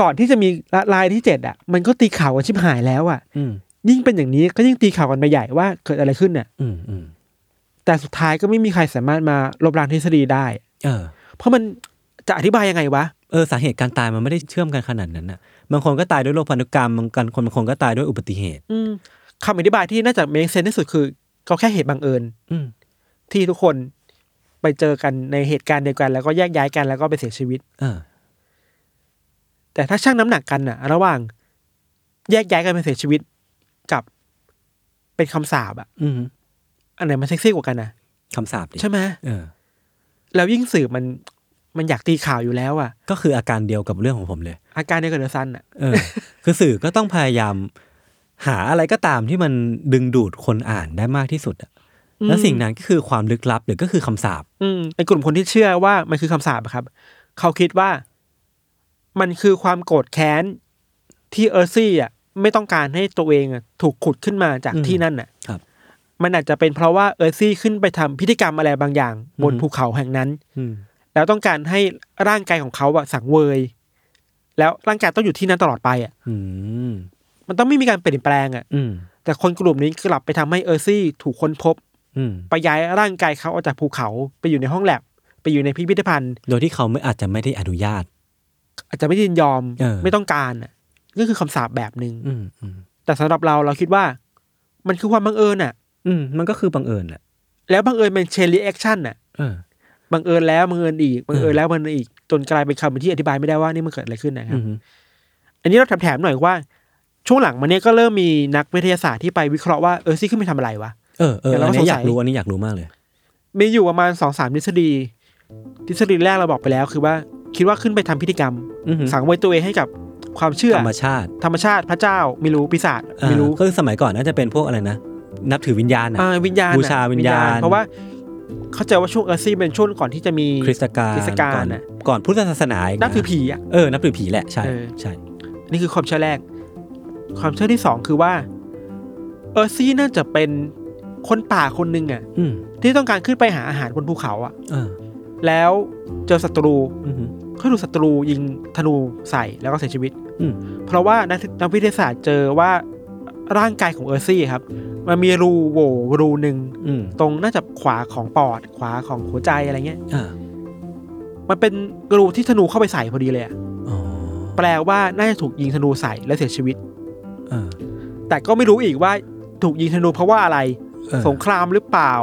ก่อนที่จะมีลายที่เจ็ดอะ มันก็ตีข่าวกันชิบหายแล้วอะอืมยิ่งเป็นอย่างนี้ก็ยิ่งตีข่าวกันไปใหญ่ว่าเกิดอะไรขึ้นน่ะอืมอืมแต่สุดท้ายก็ไม่มีใครสามารถมาลบล้างทฤษฎีได้ เออ เพราะมันจะอธิบายยังไงวะเออสาเหตุการตายมันไม่ได้เชื่อมกันขนาดนั้นน่ะบางคนก็ตายด้วยโรคพันธุกรรมบางกันคนบางคนก็ตายด้วยอุบัติเหตุ อืมคำอธิบายที่น่าจะเมคเซนที่สุดคือก็แค่เหตุบังเอิญอืมที่ทุกคน ไปเจอกันในเหตุการณ์เดียวกัน แล้วก็แยกย้ายกันแล้วก็ไปเสียชีวิต เออ แต่ถ้าชั่งน้ำหนักกันน่ะ ระหว่าง แยกย้ายกันไปเสียชีวิตกับเป็นคำสาบอะอืมอันไหนมันเซ็กซี่กว่ากันนะคำสาปดิใช่ไหมเออ แล้วยิ่งสื่อมันมันอยากตีข่าวอยู่แล้วอะก็คืออาการเดียวกับเรื่องของผมเลย อาการเดียวกับเดอะซันอะเออคือสื่อก็ต้องพยายาม หาอะไรก็ตามที่มันดึงดูดคนอ่านได้มากที่สุดอะ แล้วสิ่งนั้นก็คือความลึกลับหรือก็คือคำสาปอืมไอ้กลุ่มคนที่เชื่อว่ามันคือคำสาปอะครับ เขาคิดว่า มันคือความโกรธแค้นที่เออร์ซี่อะไม่ต้องการให้ตัวเองอะถูกขุดขึ้นมาจากอืมที่นั่นน่ะครับ มันอาจจะเป็นเพราะว่าเออร์ซี่ขึ้นไปทำพิธีกรรมอะไรบางอย่าง บนอืมภูเขาแห่งนั้น อืมแล้วต้องการให้ร่างกายของเขาอะสังเวย แล้วร่างกายต้องอยู่ที่นั้นตลอดไปอะอืมมันต้องไม่มีการเปลี่ยนแปลงอะอืมแต่คนกลุ่มนี้กลับไปทำให้เออร์ซี่ถูกค้นพบอืม ไปย้ายร่างกายเขาออกจากภูเขาไปอยู่ในห้องแลบไปอยู่ในพิพิธภัณฑ์ โดยที่เขาไม่อาจจะไม่ได้อนุญาต อาจจะไม่ยินยอมเออไม่ต้องการอะนี่คือคำสาปแบบหนึ่งอืมอืมแต่สำหรับเราเราคิดว่า มันคือความบังเอิญอะ อืม มันก็คือบังเอิญแหละแล้วบังเอิญเป็น chain reaction อะเออบังเอิญแล้วบังเอิญอีกบังเอิญเออแล้วบังเอิญอีกจนกลายเป็นคำที่อธิบายไม่ได้ว่านี่มันเกิดอะไรขึ้นนะครับ อืมอันนี้เราแถมๆหน่อยว่า ช่วงหลังมาเนี้ยก็เริ่มมีนักวิทยาศาสตร์ที่ไปวิเคราะห์ว่าเออร์ซี่ขึ้นไปทำอะไรวะ เออเออเดี๋ยวเราก็สงสัอันนี้อยากรู้อันนี้อยากรู้มากเลย มีอยู่ประมาณสองสามทฤษฎี ทฤษฎีแรกเราบอกไปแล้ว คือว่าคิดว่าขึ้นไปทำพิธีกรรมอือหือสังเวยตัวเองให้กับความเชื่อธรรมชาติ ธรรมชาติพระเจ้าไม่รู้ปีศาจอ่าไม่รู้ก็คือสมัยก่อนน่าจะเป็นพวกอะไรนะนับถือวิญญาณอะอ่าวิญญาณบูน่ะชาวิญญาณ เพราะว่าเข้าใจว่าช่วงเออร์ซี่เป็นช่วงก่อนที่จะมีคริสตกาลคริสตกาลก่อนน่ะก่อนพุทธศาสนาอีกะนับถือผีอะเออนับถือผีแหละใช่เออใช่นี่คือความเชื่อแรก ความเชื่อที่สองคือว่าเออร์ซี่น่าจะเป็น คนป่าคนหนึ่งอะอืมที่ต้องการขึ้นไปหาอาหารบนภูเขาอะเออแล้วเจอศัตรูอือหือเขาถูกศัตรูยิงธนูใส่แล้วก็เสียชีวิตอืมเพราะว่านักนักวิทยาศาสตร์เจอว่าร่างกายของเออร์ซี่ครับ มันมีรูโหว่รูหนึ่งอืมตรงน่าจะขวาของปอด ขวาของหัวใจอะไรเงี้ยอ่ามันเป็นรูที่ธนูเข้าไปใส่พอดีเลยอะอ๋อแปลว่าน่าจะถูกยิงธนูใส่และเสียชีวิตเออแต่ก็ไม่รู้อีกว่าถูกยิงธนูเพราะว่าอะไรเออ สงครามหรือเปล่า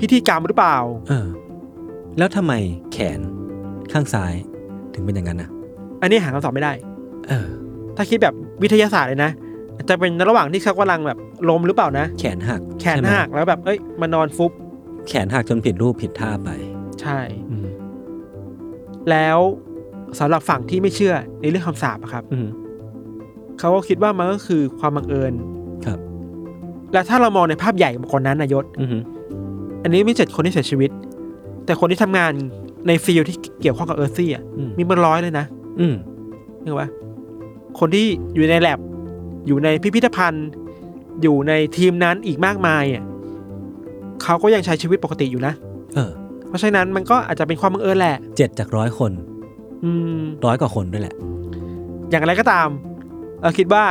พิธีกรรมหรือเปล่า เออ แล้วทำไมแขนข้างซ้ายถึงเป็นอย่างนั้นนะอันนี้หาคำตอบไม่ได้ เออ ถ้าคิดแบบวิทยาศาสตร์เลยนะอาจจะเป็นระหว่างที่เขากำลังแบบล้มหรือเปล่านะ แขนหักแขนใช่ไมหักแล้วแบบเอ้ยมานอนฟุบแขนหักจนผิดรูปผิดท่าไป ใช่ อืมแล้วสำหรับฝั่งที่ไม่เชื่อในเรื่องคำสาปอะครับ อืมเขาก็คิดว่ามันก็คือความบังเอิญ ครับ แล้วถ้าเรามองในภาพใหญ่กว่านั้นนายศอือหืออันนี้ไม่เจ็ดคนที่เสียชีวิต แต่คนที่ทำงานในฟิลด์ที่เกี่ยวข้องกับเออร์ซี่อะอืมมีเป็นร้อยเลยนะ อืมนึกว่าคนที่อยู่ในแลบอยู่ในพิพิธภัณฑ์ อยู่ในทีมนั้นอีกมากมายอะเขาก็ยังใช้ชีวิตปกติอยู่นะเออ เพราะฉะนั้นมันก็อาจจะเป็นความบังเอิญแหละเจ็ดจากร้อยคน อืมร้อยกว่าคนด้วยแหละ อย่างไรก็ตาม เราคิดว่า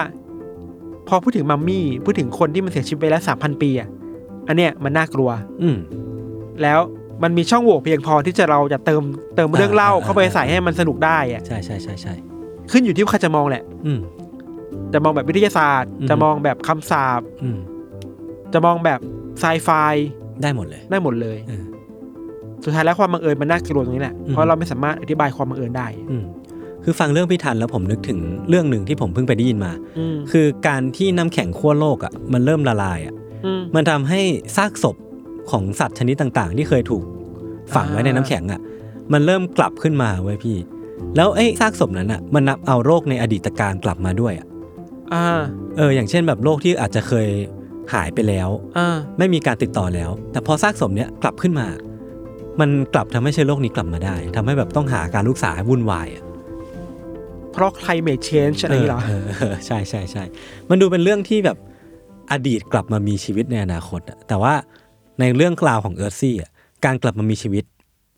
พอพูดถึงมัมมี่พูดถึงคนที่มันเสียชีวิตไปแล้วสามพันปีอะอันเนี้ยมันน่ากลัว อืมแล้วมันมีช่องโหว่เพียงพอที่จะเราจะเติมเติมเรื่องเล่าอ่าเข้าไปใส่ให้มันสนุกได้อะใช่ใช่ใช่ใช่ขึ้นอยู่ที่ว่าใครจะมองแหละ อืมจะมองแบบวิทยาศาสตร์อืมจะมองแบบคำสาปอืมจะมองแบบไซไฟได้หมดเลย ได้หมดเลยเออสุดท้ายแล้วความบังเอิญมันน่ากลัวตรงนี้แหละอืมเพราะเราไม่สามารถอธิบายความบังเอิญได้อืม คือฟังเรื่องพี่ทันแล้วผมนึกถึงเรื่องหนึ่งที่ผมเพิ่งไปได้ยินมาอืมคือการที่น้ำแข็งขั้วโลกอะมันเริ่มละลายอะอืมมันทำให้ซากศพของสัตว์ชนิดต่างๆ ที่เคยถูกฝังไว้ในอ่าน้ำแข็งอะ มันเริ่มกลับขึ้นมาเว้ยพี่ แล้วไอ้ซากศพนั้นอะมันนับเอาโรคในอดีตการกลับมาด้วยอะอ่าเออ อย่างเช่นแบบโรคที่อาจจะเคยหายไปแล้วอ่าไม่มีการติดต่อแล้ว แต่พอซากศพเนี้ยกลับขึ้นมา มันกลับทำให้เชื้อโรคนี้กลับมาได้ทำให้แบบต้องหาการรักษาให้วุ่นวายอะ เพราะ climate change อะไรอย่างนี้เหรอเออเออใช่ใช่ใช่มันดูเป็นเรื่องที่แบบอดีตกลับมามีชีวิตในอนาคตอะแต่ว่าในเรื่องกล่าวของเออร์ซี่อะการกลับมามีชีวิต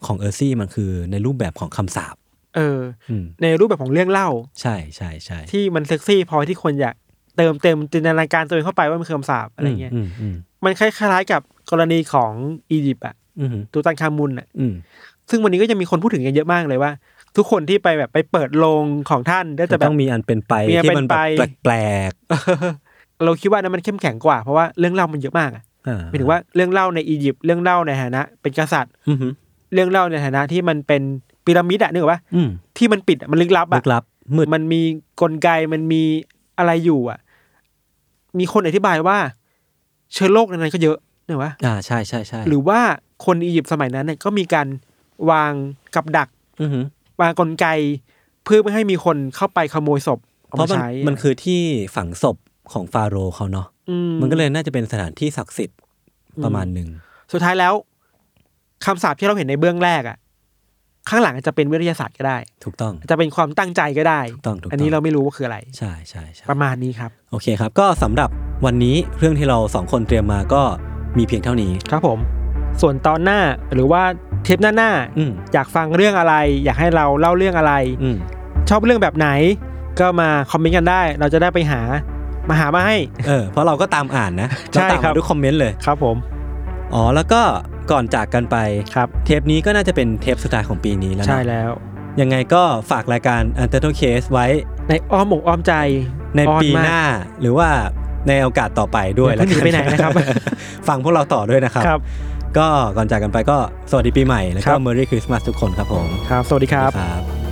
ของเออร์ซี่มันคือในรูปแบบของคำสาปเอออืมในรูปแบบของเรื่องเล่า ใช่ใช่ใช่ที่มันเซ็กซี่พอที่คนอยากเติมเต็มจินตนาการตัวเองเข้าไปว่ามันคือคำสาปอะไรเงี้ยอืมอืมมันคล้ายๆกับกรณีของอียิปต์อะอืมอืมตูตันคามุนอะอืมซึ่งวันนี้ก็จะมีคนพูดถึงกันเยอะมากเลยว่า ทุกคนที่ไปแบบไปเปิดโรงของท่านก็จะแบต้บองมีอันเป็นไปมีอันที่เป็นมันแบบไปแปลกเราคิดว่านั้นมันเข้มแข็งกว่าเพราะว่าเรื่องเล่ามันเยอะมากอะๆอ่าหมายถึงว่าเรื่องเล่าในอียิปต์เรื่องเล่าในฐานะ เป็นกษัตริย์อืมอืมเรื่องเล่าในฐานะที่มันเป็นพีระมิดอะนึกออกปะอืมที่มันปิดอะมันลึกลับลึอะกลับมืดมันมีกลไกมันมีอะไรอยู่อะมีคนอธิบายว่า เชื้อโรคในนั้นก็เยอะนึกออกปะอ่าใช่ใช่ใช่หรือว่าคนอียิปต์สมัยนั้นเนี่ยก็มีการวางกับดักอือหือ วางกลไก เพื่อไม่ให้มีคนเข้าไปขโมยศพเอาเพราะมามันใช้มันคือที่ฝังศพของฟาโรห์เขาเนาะอืมันก็เลยน่าจะเป็นสถานที่ศักดิ์สิทธิ์ประมาณหนึ่งสุดท้ายแล้วคำสาปที่เราเห็นในเบื้องแรกอะข้างหลังอาจจะเป็นวิทยาศาสตร์ก็ได้ถูกต้อง อาจจะเป็นความตั้งใจก็ได้ ถูกต้องถูกต้อง อันนี้เราไม่รู้ว่าคืออะไร ใช่ใช่ใช่ ประมาณนี้ครับ โอเคครับ ก็สำหรับวันนี้เรื่องที่เราสองคนเตรียมมาก็มีเพียงเท่านี้ ครับผม ส่วนตอนหน้าหรือว่า เทปหน้าหน้าๆอืมอยากฟังเรื่องอะไร อยากให้เราเล่าเรื่องอะไรอืมชอบเรื่องแบบไหน ก็มาคอมเมนต์กันได้ เราจะได้ไปหามาหามาให้เออเพราะเราก็ตามอ่านนะใช่เราตามครับอ่านทุกคอมเมนต์เลยครับผมอ๋อแล้วก็ก่อนจากกันไปครับ เทปนี้ก็น่าจะเป็นเทปสุดท้ายของปีนี้แล้วนะใช่แล้ว ยังไงก็ฝากรายการ u n t i t l e Case ไว้ในอ้อมอกอ้อมใจในอ้อปีมกหน้า หรือว่าในโอกาสต่อไปด้วยอย่าเพิ่งหนีไปไหนนะครับ ฟังพวกเราต่อด้วยนะครับครับ ก็ก่อนจากกันไปก็สวัสดีปีใหม่แล้วครัก็บ Merry Christmas ทุกคนครับผมครับ สวัสดีครับครับ